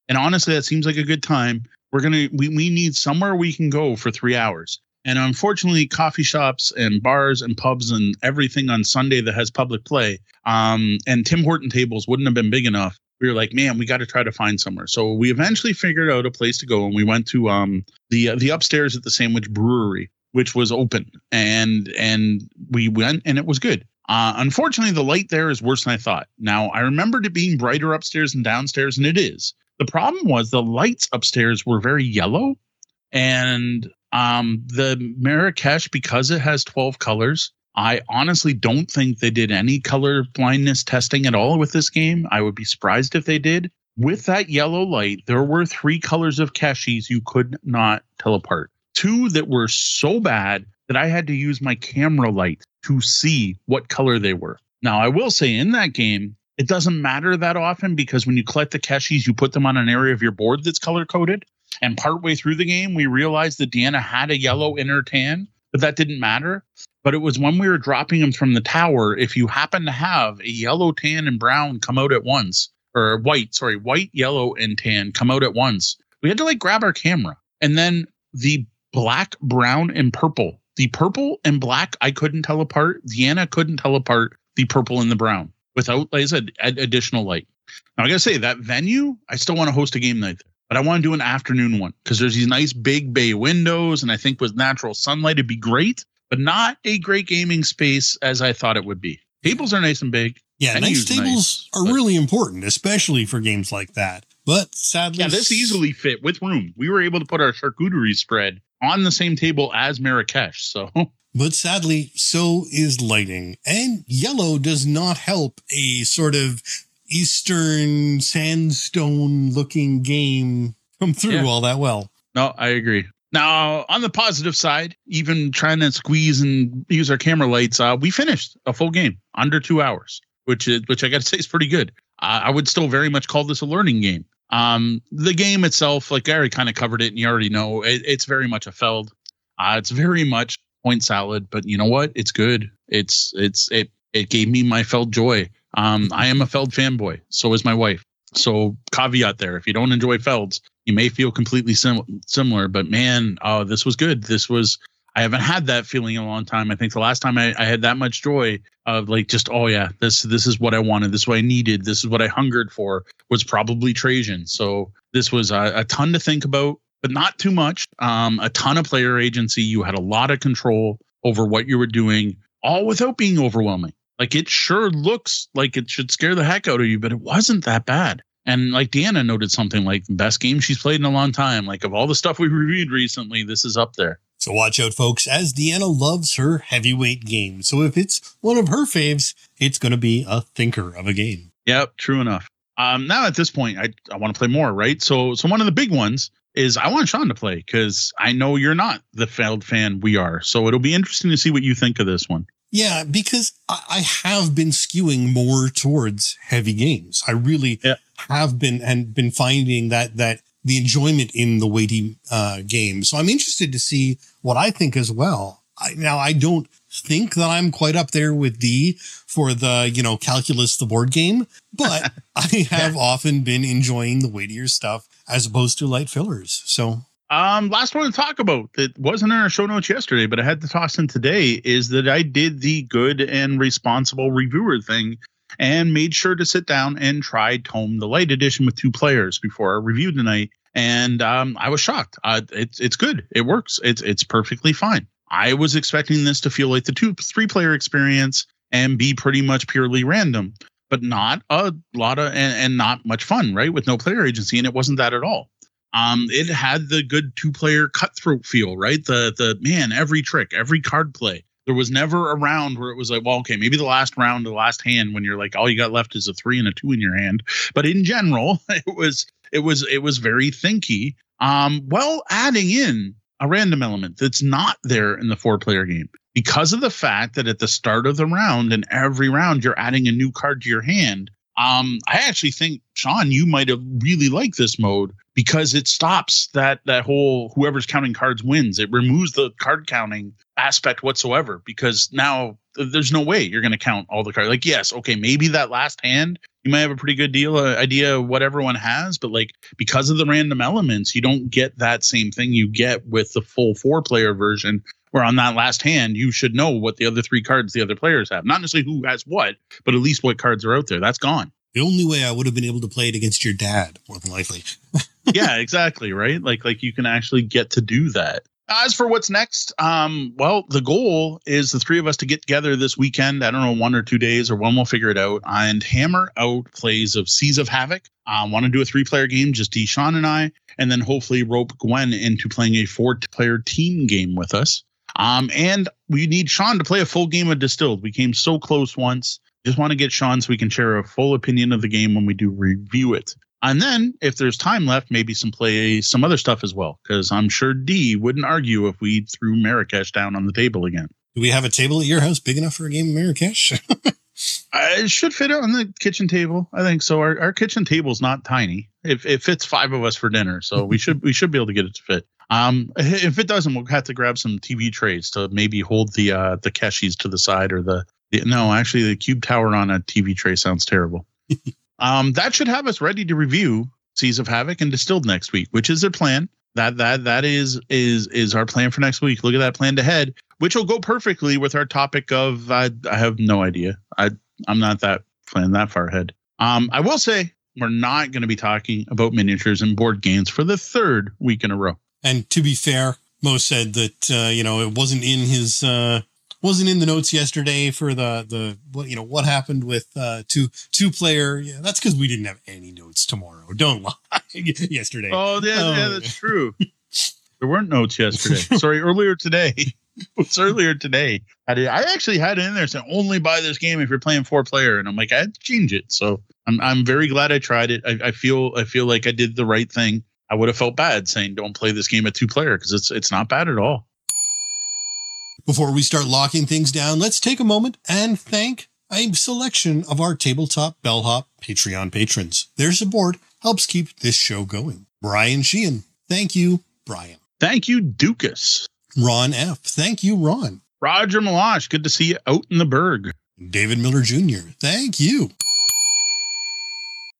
And honestly, that seems like a good time. We're gonna we, we need somewhere we can go for three hours. And unfortunately, coffee shops and bars and pubs and everything on Sunday that has public play um, and Tim Horton tables wouldn't have been big enough. We were like, man, we got to try to find somewhere. So we eventually figured out a place to go, and we went to um, the uh, the upstairs at the Sandwich Brewery, which was open, and and we went, and it was good. Uh, unfortunately, the light there is worse than I thought. Now I remembered it being brighter upstairs and downstairs, and it is. The problem was the lights upstairs were very yellow, and um, the Marrakesh, because it has 12 colors, I honestly don't think they did any color blindness testing at all with this game. I would be surprised if they did. With that yellow light, there were three colors of Keshis you could not tell apart. Two that were so bad that I had to use my camera light to see what color they were. Now, I will say in that game, it doesn't matter that often because when you collect the Keshis, you put them on an area of your board that's color coded. And partway through the game, we realized that Deanna had a yellow inner tan but that didn't matter. But it was when we were dropping them from the tower. If you happen to have a yellow, tan, and brown come out at once, or white, sorry, white, yellow, and tan come out at once, we had to like grab our camera. And then the black, brown, and purple. The purple and black, I couldn't tell apart. Deanna couldn't tell apart the purple and the brown without, like I said, additional light. Now I gotta say that venue, I still want to host a game night there, but I want to do an afternoon one because there's these nice big bay windows, and I think with natural sunlight it'd be great, but not a great gaming space as I thought it would be. Tables are nice and big. Yeah, nice tables nice, are really important, especially for games like that. But sadly, yeah, this easily fit with room. We were able to put our charcuterie spread on the same table as Marrakesh. So, but sadly, so is lighting, and yellow does not help a sort of Eastern sandstone looking game come through yeah. all that well. No, I agree. Now, on the positive side, even trying to squeeze and use our camera lights, uh, we finished a full game under two hours, which is which I got to say is pretty good. Uh, I would still very much call this a learning game. Um, the game itself, like Gary kind of covered it, and you already know it, it's very much a Feld. Uh, it's very much point salad, but you know what? It's good. It's it's it it gave me my Feld joy. Um, I am a Feld fanboy. So is my wife. So caveat there: if you don't enjoy Felds, you may feel completely sim- similar. But man, oh, this was good. This was. I haven't had that feeling in a long time. I think the last time I, I had that much joy of like just oh yeah, this this is what I wanted. This is what I needed. This is what I hungered for. Was probably Trajan. So this was a, a ton to think about, but not too much. Um, a ton of player agency. You had a lot of control over what you were doing, all without being overwhelming. Like it sure looks like it should scare the heck out of you, but it wasn't that bad. And like Deanna noted something like best game she's played in a long time. Like of all the stuff we reviewed recently, this is up there. So watch out, folks, as Deanna loves her heavyweight game. So if it's one of her faves, it's going to be a thinker of a game. Yep, true enough. Um, now at this point, I, I want to play more, right? So so one of the big ones is I want Sean to play because I know you're not the Feld fan we are. So it'll be interesting to see what you think of this one. Yeah, because I have been skewing more towards heavy games. I really yeah. have been and been finding that that the enjoyment in the weighty uh, game. So I'm interested to see what I think as well. I, now I don't think that I'm quite up there with D for the you know calculus the board game, but I have often been enjoying the weightier stuff as opposed to light fillers. So um, last one to talk about that wasn't in our show notes yesterday, but I had to toss in today is that I did the good and responsible reviewer thing and made sure to sit down and try Tome the Light Edition with two players before our review tonight. And um, I was shocked. Uh, it's it's good. It works. It's it's perfectly fine. I was expecting this to feel like the two three player experience and be pretty much purely random, but not a lot of and, and not much fun, right? With no player agency, and it wasn't that at all. Um, it had the good two player cutthroat feel, right? The the man, every trick, every card play. There was never a round where it was like, well, okay, maybe the last round, the last hand, when you're like, all you got left is a three and a two in your hand. But in general, it was it was it was very thinky. Um, well, adding in a random element that's not there in the four player game because of the fact that at the start of the round and every round you're adding a new card to your hand um, I actually think Sean, you might have really liked this mode because it stops that that whole whoever's counting cards wins. It removes the card counting aspect whatsoever because now there's no way you're going to count all the cards. Like, yes, okay, maybe that last hand you might have a pretty good deal uh, idea what everyone has, but like because of the random elements, you don't get that same thing you get with the full four player version where on that last hand you should know what the other three cards the other players have not necessarily who has what but at least what cards are out there that's gone the only way i would have been able to play it against your dad more than likely yeah exactly right like like you can actually get to do that as for what's next um well the goal is the three of us to get together this weekend i don't know one or two days or when we'll figure it out and hammer out plays of seas of havoc i want to do a three player game just deshaun and i and then hopefully rope gwen into playing a four player team game with us um, and we need Sean to play a full game of Distilled. We came so close once. Just want to get Sean so we can share a full opinion of the game when we do review it. And then, if there's time left, maybe some play some other stuff as well, because I'm sure D wouldn't argue if we threw Marrakesh down on the table again. Do we have a table at your house big enough for a game of Marrakesh? it should fit on the kitchen table. I think so. Our, our kitchen table's not tiny. It, it fits five of us for dinner, so we should we should be able to get it to fit. Um, if it doesn't, we'll have to grab some TV trays to maybe hold the uh the Keshis to the side or the, the no, actually the cube tower on a TV tray sounds terrible. um, that should have us ready to review Seas of Havoc and Distilled next week, which is their plan. That that that is is is our plan for next week. Look at that planned ahead, which will go perfectly with our topic of I I have no idea. I I'm not that plan that far ahead. Um, I will say we're not going to be talking about miniatures and board games for the third week in a row. And to be fair, Moe said that uh, you know it wasn't in his uh, wasn't in the notes yesterday for the the what you know what happened with uh, two two player. Yeah, that's because we didn't have any notes tomorrow. Don't lie. yesterday. Oh yeah, oh, yeah, that's true. there weren't notes yesterday. Sorry, earlier today. it's earlier today. I, did, I actually had it in there saying only buy this game if you're playing four player, and I'm like I had to change it. So I'm I'm very glad I tried it. I, I feel I feel like I did the right thing. I would have felt bad saying don't play this game at two player because it's it's not bad at all. Before we start locking things down, let's take a moment and thank a selection of our tabletop bellhop Patreon patrons. Their support helps keep this show going. Brian Sheehan, thank you, Brian. Thank you, Dukas. Ron F. Thank you, Ron. Roger Malash, good to see you out in the berg. David Miller Jr. Thank you.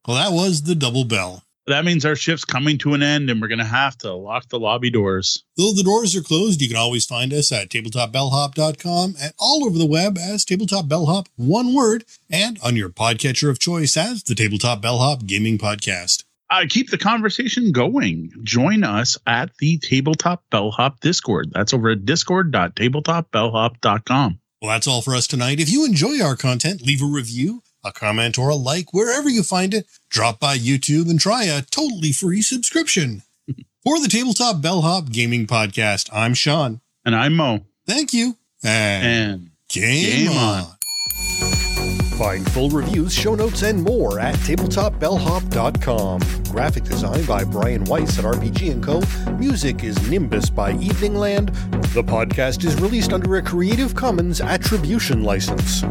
Well, that was the double bell. That means our shift's coming to an end and we're going to have to lock the lobby doors. Though the doors are closed, you can always find us at tabletopbellhop.com and all over the web as Tabletop Bellhop, one word, and on your podcatcher of choice as the Tabletop Bellhop Gaming Podcast. Uh, keep the conversation going. Join us at the Tabletop Bellhop Discord. That's over at discord.tabletopbellhop.com. Well, that's all for us tonight. If you enjoy our content, leave a review a comment, or a like wherever you find it. Drop by YouTube and try a totally free subscription. For the Tabletop Bellhop Gaming Podcast, I'm Sean. And I'm Moe. Thank you. And, and game, game, on. on. Find full reviews, show notes, and more at tabletopbellhop.com. Graphic design by Brian Weiss at RPG & Co. Music is Nimbus by Eveningland. The podcast is released under a Creative Commons Attribution license.